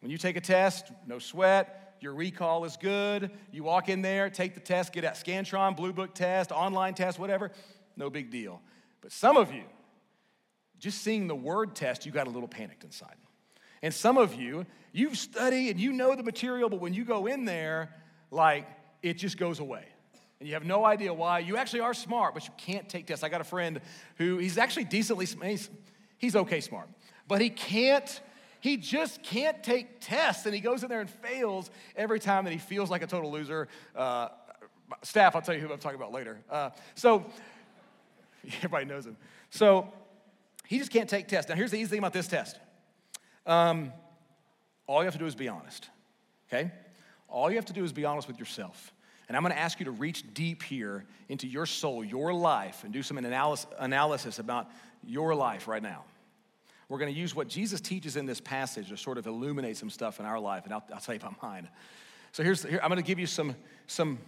When you take a test, no sweat, your recall is good. You walk in there, take the test, get that Scantron, Blue Book test, online test, whatever, no big deal. But some of you, just seeing the word test, you got a little panicked inside. And some of you, you've studied and you know the material, but when you go in there, like it just goes away and you have no idea why. You actually are smart, but you can't take tests. I got a friend who he's actually decently he's, he's okay smart, but he can't. He just can't take tests, and he goes in there and fails every time that he feels like a total loser. Uh, staff, I'll tell you who I'm talking about later. Uh, so everybody knows him. So he just can't take tests. Now, here's the easy thing about this test. Um, all you have to do is be honest. Okay? All you have to do is be honest with yourself. And I'm going to ask you to reach deep here into your soul, your life, and do some analysis about your life right now. We're going to use what Jesus teaches in this passage to sort of illuminate some stuff in our life, and I'll, I'll tell you about mine. So here's, here, I'm going to give you some, some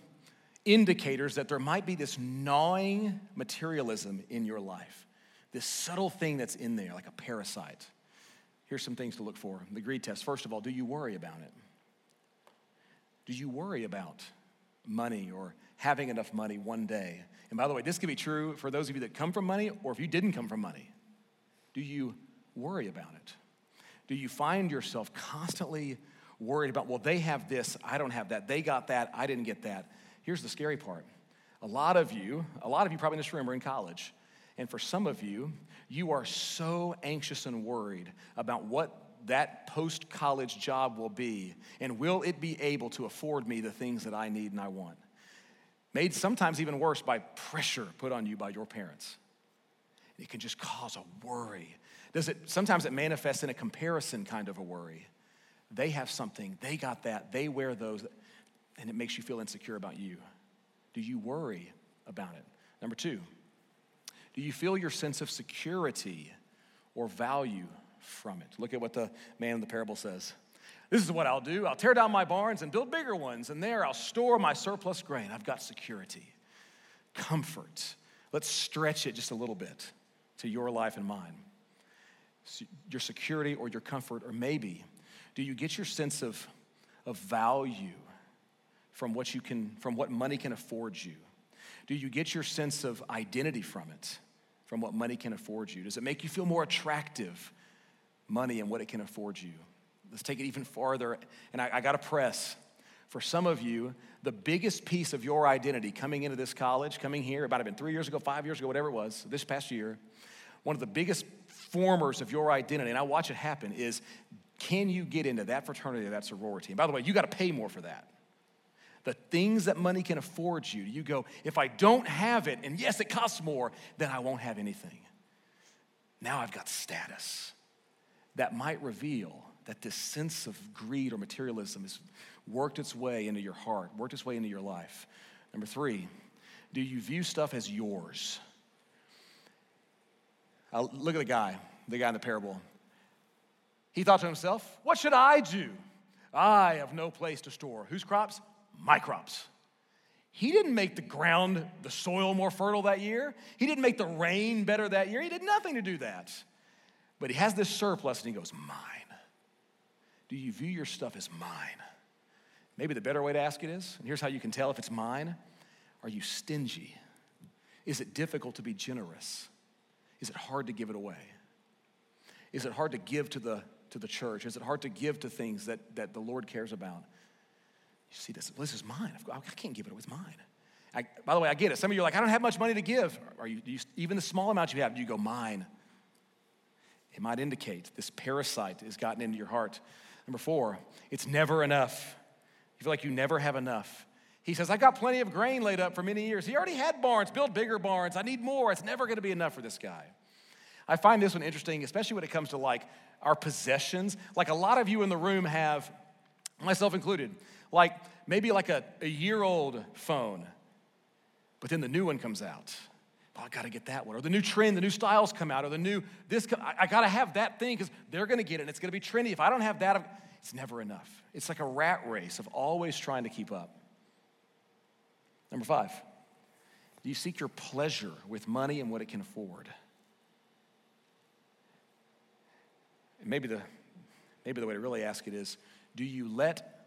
indicators that there might be this gnawing materialism in your life, this subtle thing that's in there, like a parasite. Here's some things to look for. The greed test. First of all, do you worry about it? Do you worry about money or having enough money one day. And by the way, this could be true for those of you that come from money or if you didn't come from money. Do you worry about it? Do you find yourself constantly worried about, well, they have this, I don't have that, they got that, I didn't get that? Here's the scary part. A lot of you, a lot of you probably in this room are in college. And for some of you, you are so anxious and worried about what that post college job will be, and will it be able to afford me the things that I need and I want? Made sometimes even worse by pressure put on you by your parents. It can just cause a worry. Does it sometimes it manifests in a comparison kind of a worry? They have something, they got that, they wear those, and it makes you feel insecure about you. Do you worry about it? Number two, do you feel your sense of security or value from it. Look at what the man in the parable says. This is what I'll do I'll tear down my barns and build bigger ones, and there I'll store my surplus grain. I've got security, comfort. Let's stretch it just a little bit to your life and mine? Your security or your comfort, or maybe do you get your sense of, of value from what you can, from what money can afford you? Do you get your sense of identity from it, from what money can afford you? Does it make you feel more attractive, money and what it can afford you? Let's take it even farther. And I, I got to press. For some of you, the biggest piece of your identity coming into this college, coming here, about have been three years ago, five years ago, whatever it was, this past year, one of the biggest formers of your identity, and I watch it happen, is can you get into that fraternity or that sorority? And by the way, you got to pay more for that. The things that money can afford you, you go, if I don't have it, and yes, it costs more, then I won't have anything. Now I've got status that might reveal that this sense of greed or materialism has worked its way into your heart, worked its way into your life. Number three, do you view stuff as yours? I'll, look at the guy, the guy in the parable. He thought to himself, What should I do? I have no place to store. Whose crops? My crops. He didn't make the ground, the soil more fertile that year. He didn't make the rain better that year. He did nothing to do that. But he has this surplus and he goes, Mine. Do you view your stuff as mine? Maybe the better way to ask it is, and here's how you can tell if it's mine are you stingy? Is it difficult to be generous? Is it hard to give it away? Is it hard to give to the, to the church? Is it hard to give to things that, that the Lord cares about? You see, this, this is mine. I can't give it away. It's mine. I, by the way, I get it. Some of you are like, I don't have much money to give. Are you, you, even the small amount you have, do you go, mine? It might indicate this parasite has gotten into your heart. Number four, it's never enough. You feel like you never have enough. He says, I got plenty of grain laid up for many years. He already had barns, build bigger barns. I need more. It's never going to be enough for this guy. I find this one interesting, especially when it comes to like our possessions. Like a lot of you in the room have, myself included, like maybe like a, a year old phone, but then the new one comes out. Oh, I got to get that one. Or the new trend, the new styles come out, or the new, this, I, I got to have that thing because they're going to get it and it's going to be trendy. If I don't have that, it's never enough. It's like a rat race of always trying to keep up. Number five, do you seek your pleasure with money and what it can afford? And maybe the, maybe the way to really ask it is do you let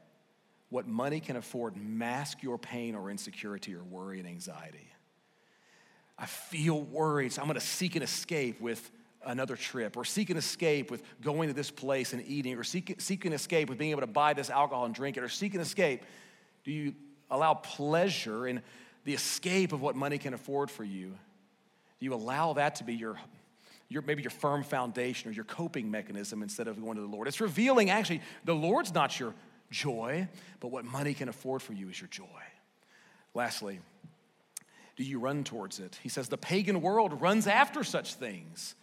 what money can afford mask your pain or insecurity or worry and anxiety? I feel worried, so I'm gonna seek an escape with another trip, or seek an escape with going to this place and eating, or seek, seek an escape with being able to buy this alcohol and drink it, or seek an escape. Do you allow pleasure in the escape of what money can afford for you? Do you allow that to be your, your maybe your firm foundation or your coping mechanism instead of going to the Lord? It's revealing actually the Lord's not your joy, but what money can afford for you is your joy. Lastly, do you run towards it? He says, the pagan world runs after such things,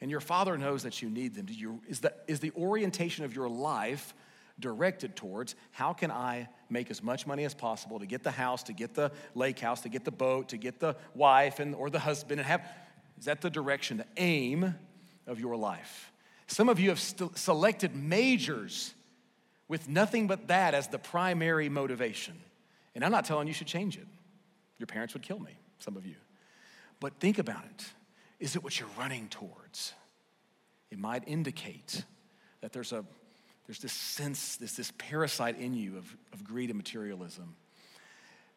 and your Father knows that you need them. Do you, is, the, is the orientation of your life directed towards how can I make as much money as possible to get the house, to get the lake house, to get the boat, to get the wife and, or the husband, and have, is that the direction, the aim of your life? Some of you have st- selected majors with nothing but that as the primary motivation. And I'm not telling you should change it. Your parents would kill me, some of you. But think about it. Is it what you're running towards? It might indicate that there's a there's this sense, this, this parasite in you of, of greed and materialism.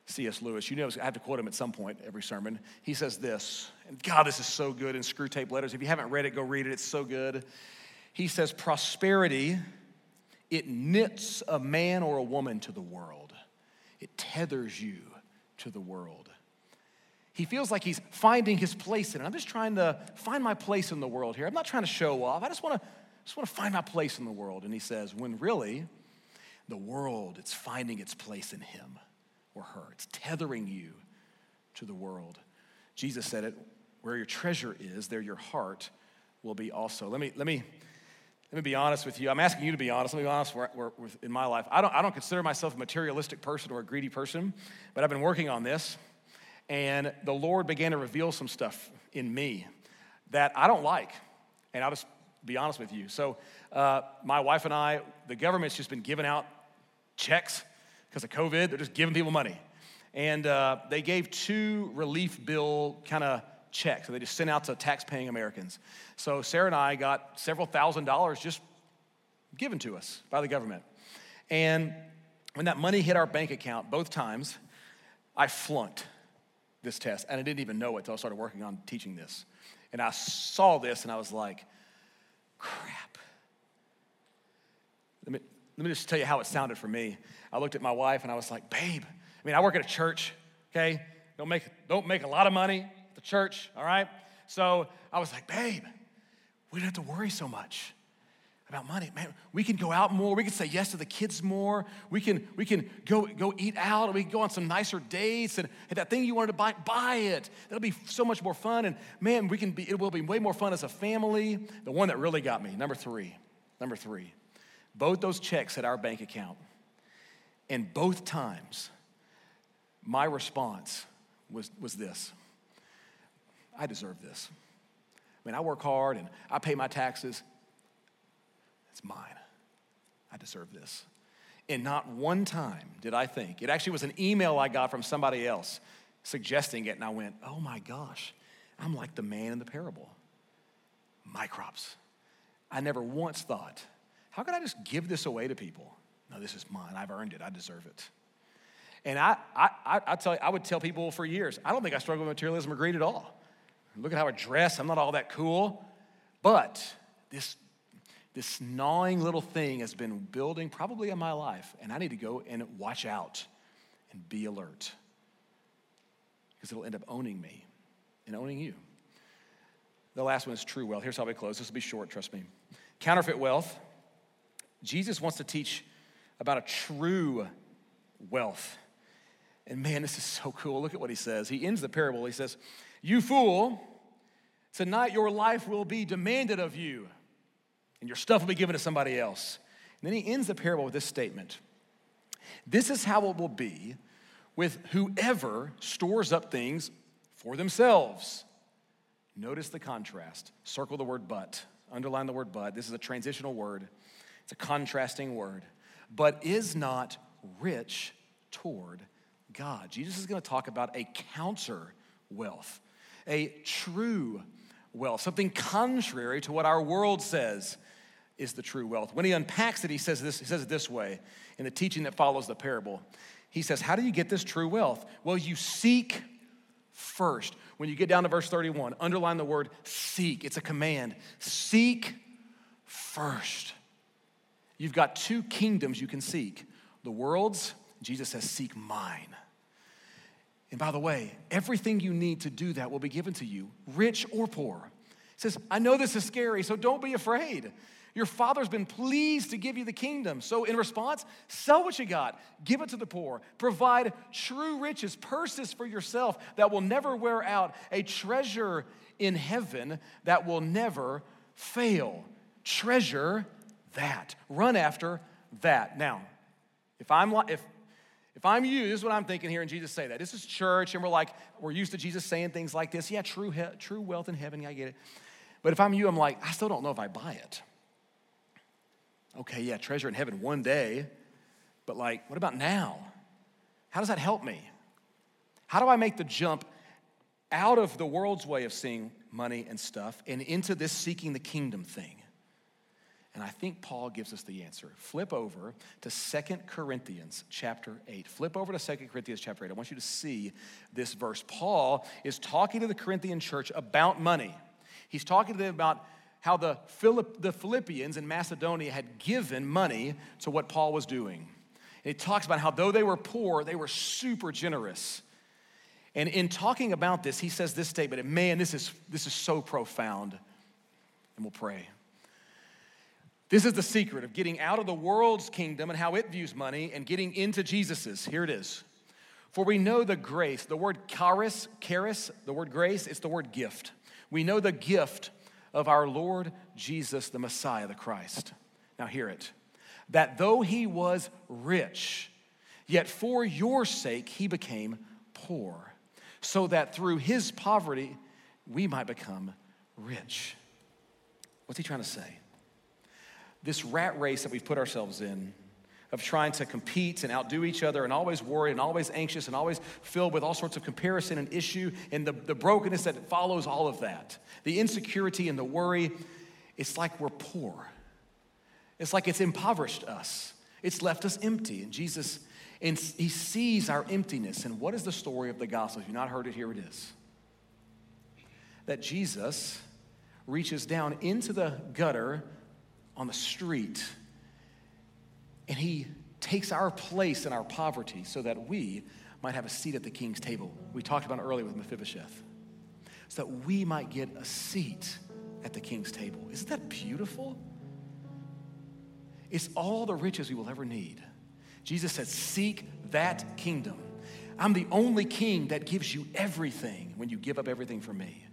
C.S. Lewis, you know, I have to quote him at some point every sermon. He says this, and God, this is so good in Screwtape Letters. If you haven't read it, go read it. It's so good. He says, Prosperity, it knits a man or a woman to the world, it tethers you to the world. He feels like he's finding his place in it. I'm just trying to find my place in the world here. I'm not trying to show off. I just want to just want to find my place in the world. And he says, when really the world, it's finding its place in him or her. It's tethering you to the world. Jesus said it, where your treasure is, there your heart will be also. Let me, let me, let me be honest with you. I'm asking you to be honest. Let me be honest where, where, in my life. I don't, I don't consider myself a materialistic person or a greedy person, but I've been working on this. And the Lord began to reveal some stuff in me that I don't like. And I'll just be honest with you. So, uh, my wife and I, the government's just been giving out checks because of COVID. They're just giving people money. And uh, they gave two relief bill kind of checks So they just sent out to tax paying Americans. So Sarah and I got several thousand dollars just given to us by the government. And when that money hit our bank account both times, I flunked this test. And I didn't even know it until I started working on teaching this. And I saw this and I was like, crap. Let me, let me just tell you how it sounded for me. I looked at my wife and I was like, babe, I mean, I work at a church, okay? Don't make, don't make a lot of money at the church, all right? So I was like, babe, we don't have to worry so much about money. Man, we can go out more. We can say yes to the kids more. We can, we can go, go eat out. We can go on some nicer dates. And, and that thing you wanted to buy, buy it. That'll be so much more fun. And man, we can be, it will be way more fun as a family. The one that really got me, number three, number three, both those checks at our bank account. And both times, my response was, was this I deserve this. I mean, I work hard and I pay my taxes. It's mine. I deserve this. And not one time did I think, it actually was an email I got from somebody else suggesting it, and I went, oh my gosh, I'm like the man in the parable. My crops. I never once thought, how could I just give this away to people? No, this is mine. I've earned it. I deserve it. And I, I, I, I, tell you, I would tell people for years, I don't think I struggle with materialism or greed at all. Look at how I dress. I'm not all that cool. But this this gnawing little thing has been building probably in my life, and I need to go and watch out and be alert because it'll end up owning me and owning you. The last one is true wealth. Here's how we close. This will be short, trust me. Counterfeit wealth. Jesus wants to teach about a true wealth. And man, this is so cool. Look at what he says. He ends the parable. He says, You fool, tonight your life will be demanded of you and your stuff will be given to somebody else. And then he ends the parable with this statement This is how it will be with whoever stores up things for themselves. Notice the contrast. Circle the word but, underline the word but. This is a transitional word, it's a contrasting word. But is not rich toward God. Jesus is going to talk about a counter wealth, a true wealth, something contrary to what our world says is the true wealth. When he unpacks it, he says this, he says it this way in the teaching that follows the parable. He says, How do you get this true wealth? Well, you seek first. When you get down to verse 31, underline the word seek. It's a command. Seek first. You've got two kingdoms you can seek the world's, Jesus says, seek mine. And by the way, everything you need to do that will be given to you, rich or poor. He says, I know this is scary, so don't be afraid. Your father's been pleased to give you the kingdom. So, in response, sell what you got, give it to the poor, provide true riches, purses for yourself that will never wear out, a treasure in heaven that will never fail. Treasure that. Run after that. Now, if I'm if if I'm you, this is what I'm thinking here, and Jesus say that. This is church, and we're like, we're used to Jesus saying things like this. Yeah, true, he- true wealth in heaven, I get it. But if I'm you, I'm like, I still don't know if I buy it. Okay, yeah, treasure in heaven one day, but like, what about now? How does that help me? How do I make the jump out of the world's way of seeing money and stuff and into this seeking the kingdom thing? And I think Paul gives us the answer. Flip over to Second Corinthians chapter 8. Flip over to Second Corinthians chapter 8. I want you to see this verse. Paul is talking to the Corinthian church about money. He's talking to them about how the, Philipp, the Philippians in Macedonia had given money to what Paul was doing. And he talks about how though they were poor, they were super generous. And in talking about this, he says this statement, and man, this is, this is so profound. And we'll pray. This is the secret of getting out of the world's kingdom and how it views money and getting into Jesus's. Here it is. For we know the grace, the word charis, charis, the word grace, it's the word gift. We know the gift of our Lord Jesus, the Messiah, the Christ. Now, hear it that though he was rich, yet for your sake he became poor, so that through his poverty we might become rich. What's he trying to say? This rat race that we've put ourselves in of trying to compete and outdo each other and always worried and always anxious and always filled with all sorts of comparison and issue and the, the brokenness that follows all of that. The insecurity and the worry, it's like we're poor. It's like it's impoverished us. It's left us empty. And Jesus, and he sees our emptiness. And what is the story of the gospel? If you've not heard it, here it is. That Jesus reaches down into the gutter on the street and he takes our place in our poverty so that we might have a seat at the king's table. We talked about it earlier with Mephibosheth. So that we might get a seat at the king's table. Isn't that beautiful? It's all the riches we will ever need. Jesus said, Seek that kingdom. I'm the only king that gives you everything when you give up everything for me.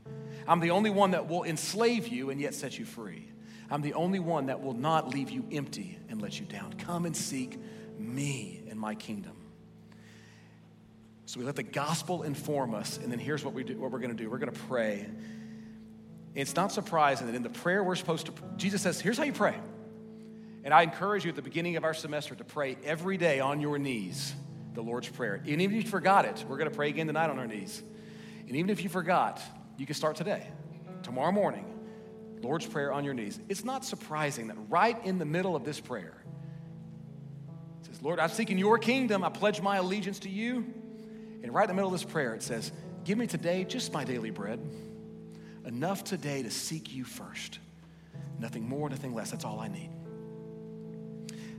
I'm the only one that will enslave you and yet set you free. I'm the only one that will not leave you empty and let you down. Come and seek me and my kingdom. So we let the gospel inform us, and then here's what, we do, what we're going to do we're going to pray. It's not surprising that in the prayer we're supposed to, Jesus says, here's how you pray. And I encourage you at the beginning of our semester to pray every day on your knees the Lord's Prayer. And even if you forgot it, we're going to pray again tonight on our knees. And even if you forgot, you can start today, tomorrow morning. Lord's Prayer on your knees. It's not surprising that right in the middle of this prayer, it says, Lord, I'm seeking your kingdom. I pledge my allegiance to you. And right in the middle of this prayer, it says, Give me today just my daily bread, enough today to seek you first. Nothing more, nothing less. That's all I need.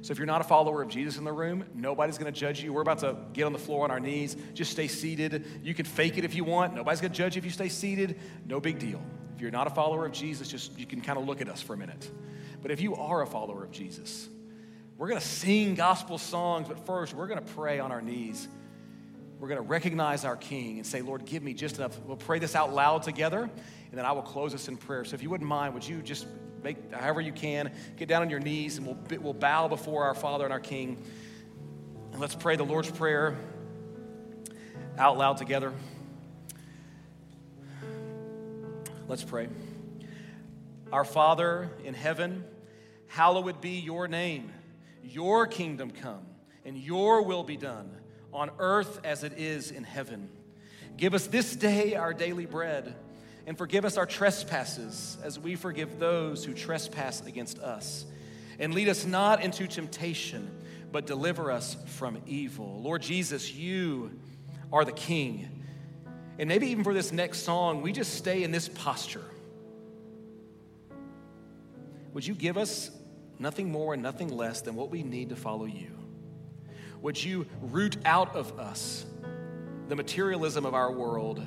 So if you're not a follower of Jesus in the room, nobody's going to judge you. We're about to get on the floor on our knees. Just stay seated. You can fake it if you want. Nobody's going to judge you if you stay seated. No big deal. If you're not a follower of Jesus, just you can kind of look at us for a minute. But if you are a follower of Jesus, we're going to sing gospel songs, but first we're going to pray on our knees. We're going to recognize our King and say, Lord, give me just enough. We'll pray this out loud together, and then I will close us in prayer. So if you wouldn't mind, would you just make however you can, get down on your knees, and we'll, we'll bow before our Father and our King. And let's pray the Lord's Prayer out loud together. Let's pray. Our Father in heaven, hallowed be your name. Your kingdom come, and your will be done on earth as it is in heaven. Give us this day our daily bread, and forgive us our trespasses as we forgive those who trespass against us. And lead us not into temptation, but deliver us from evil. Lord Jesus, you are the King. And maybe even for this next song, we just stay in this posture. Would you give us nothing more and nothing less than what we need to follow you? Would you root out of us the materialism of our world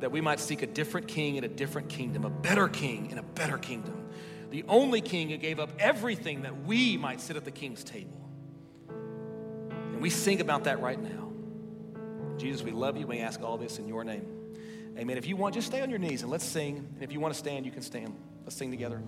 that we might seek a different king in a different kingdom, a better king in a better kingdom? The only king who gave up everything that we might sit at the king's table. And we sing about that right now. Jesus, we love you. We ask all this in your name. Amen. If you want, just stay on your knees and let's sing. And if you want to stand, you can stand. Let's sing together.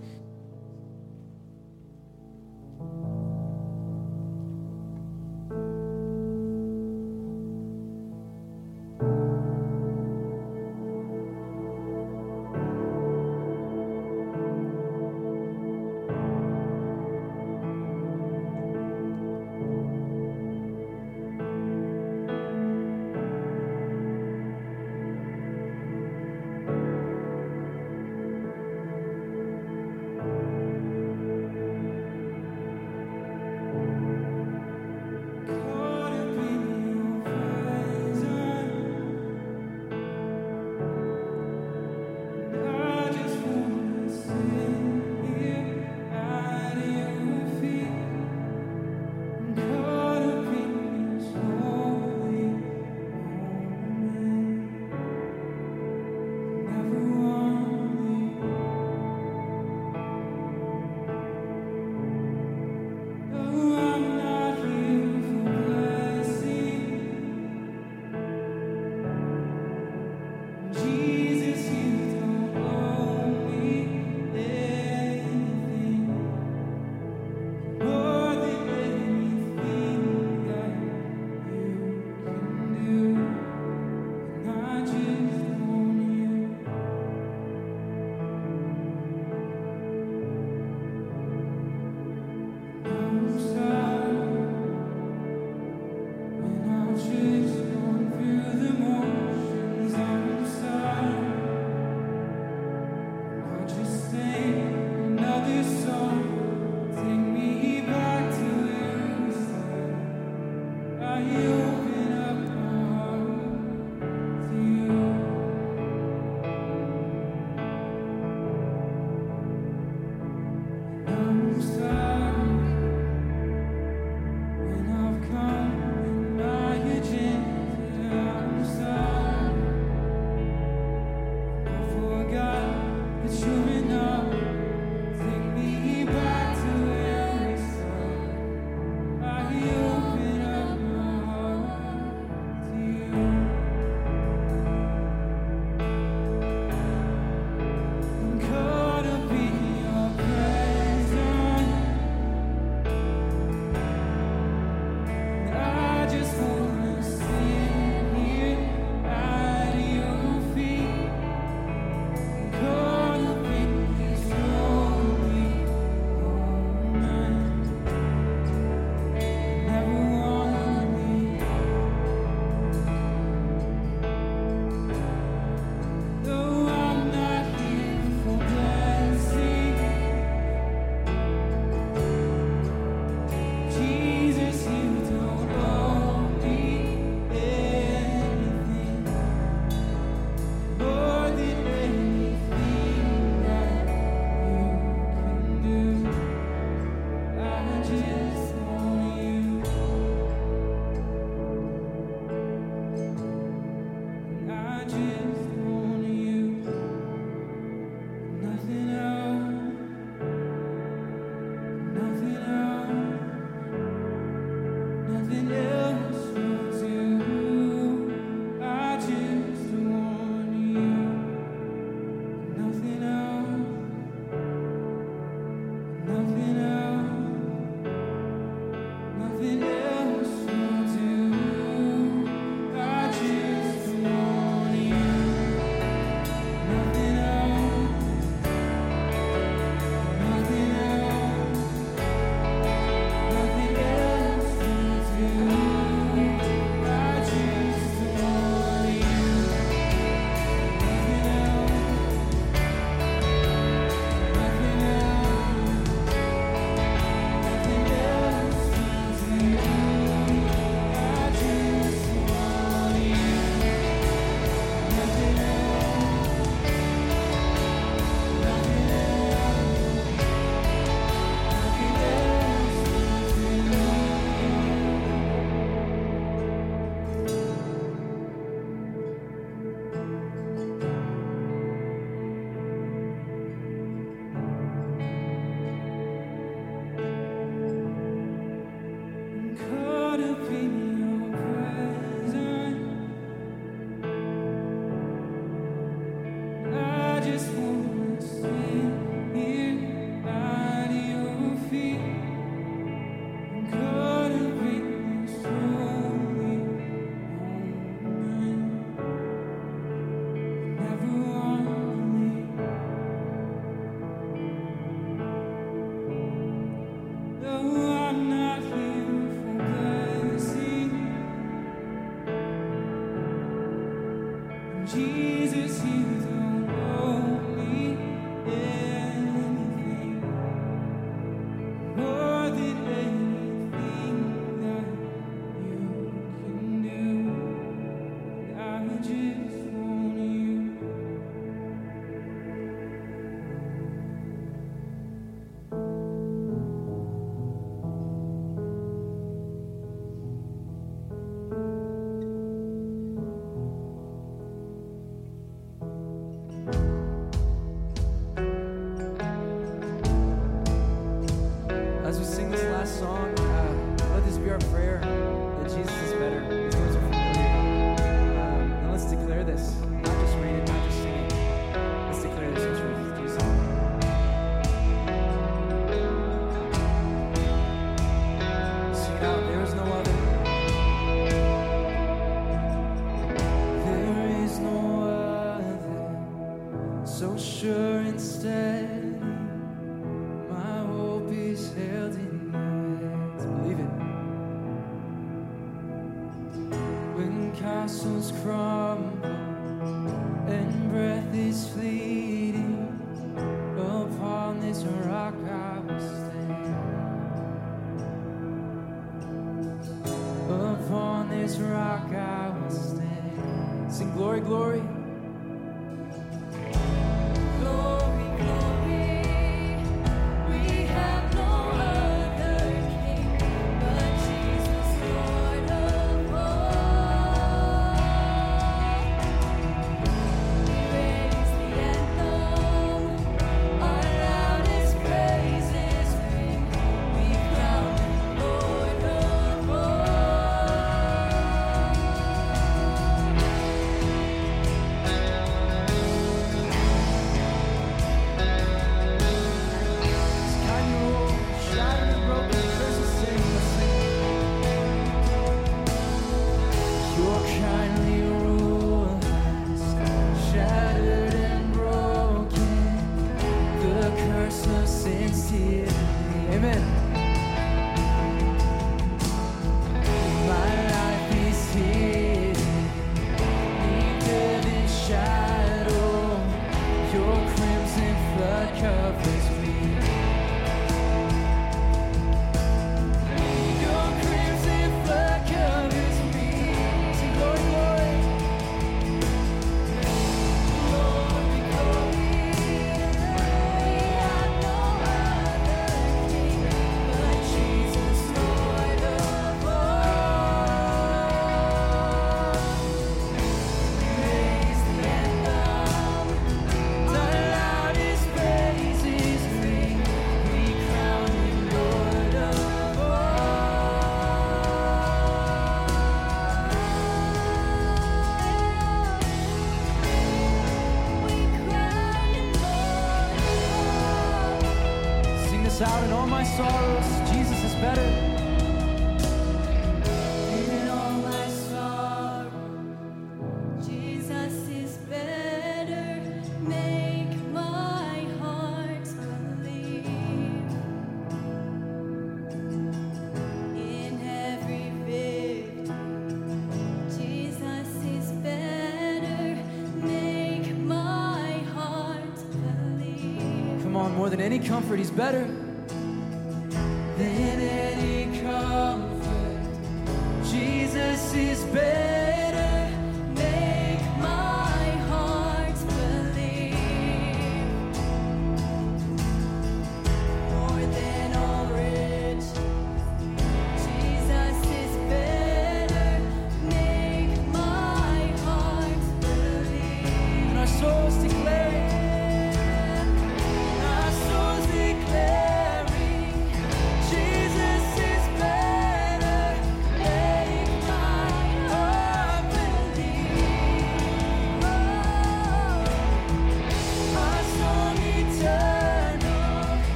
better.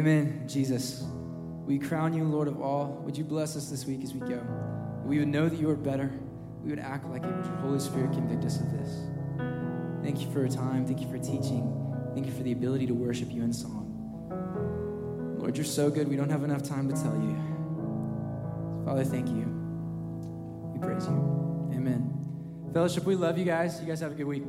Amen. Jesus, we crown you Lord of all. Would you bless us this week as we go? We would know that you are better. We would act like it. Would your Holy Spirit convict us of this? Thank you for your time. Thank you for teaching. Thank you for the ability to worship you in song. Lord, you're so good. We don't have enough time to tell you. Father, thank you. We praise you. Amen. Fellowship, we love you guys. You guys have a good week.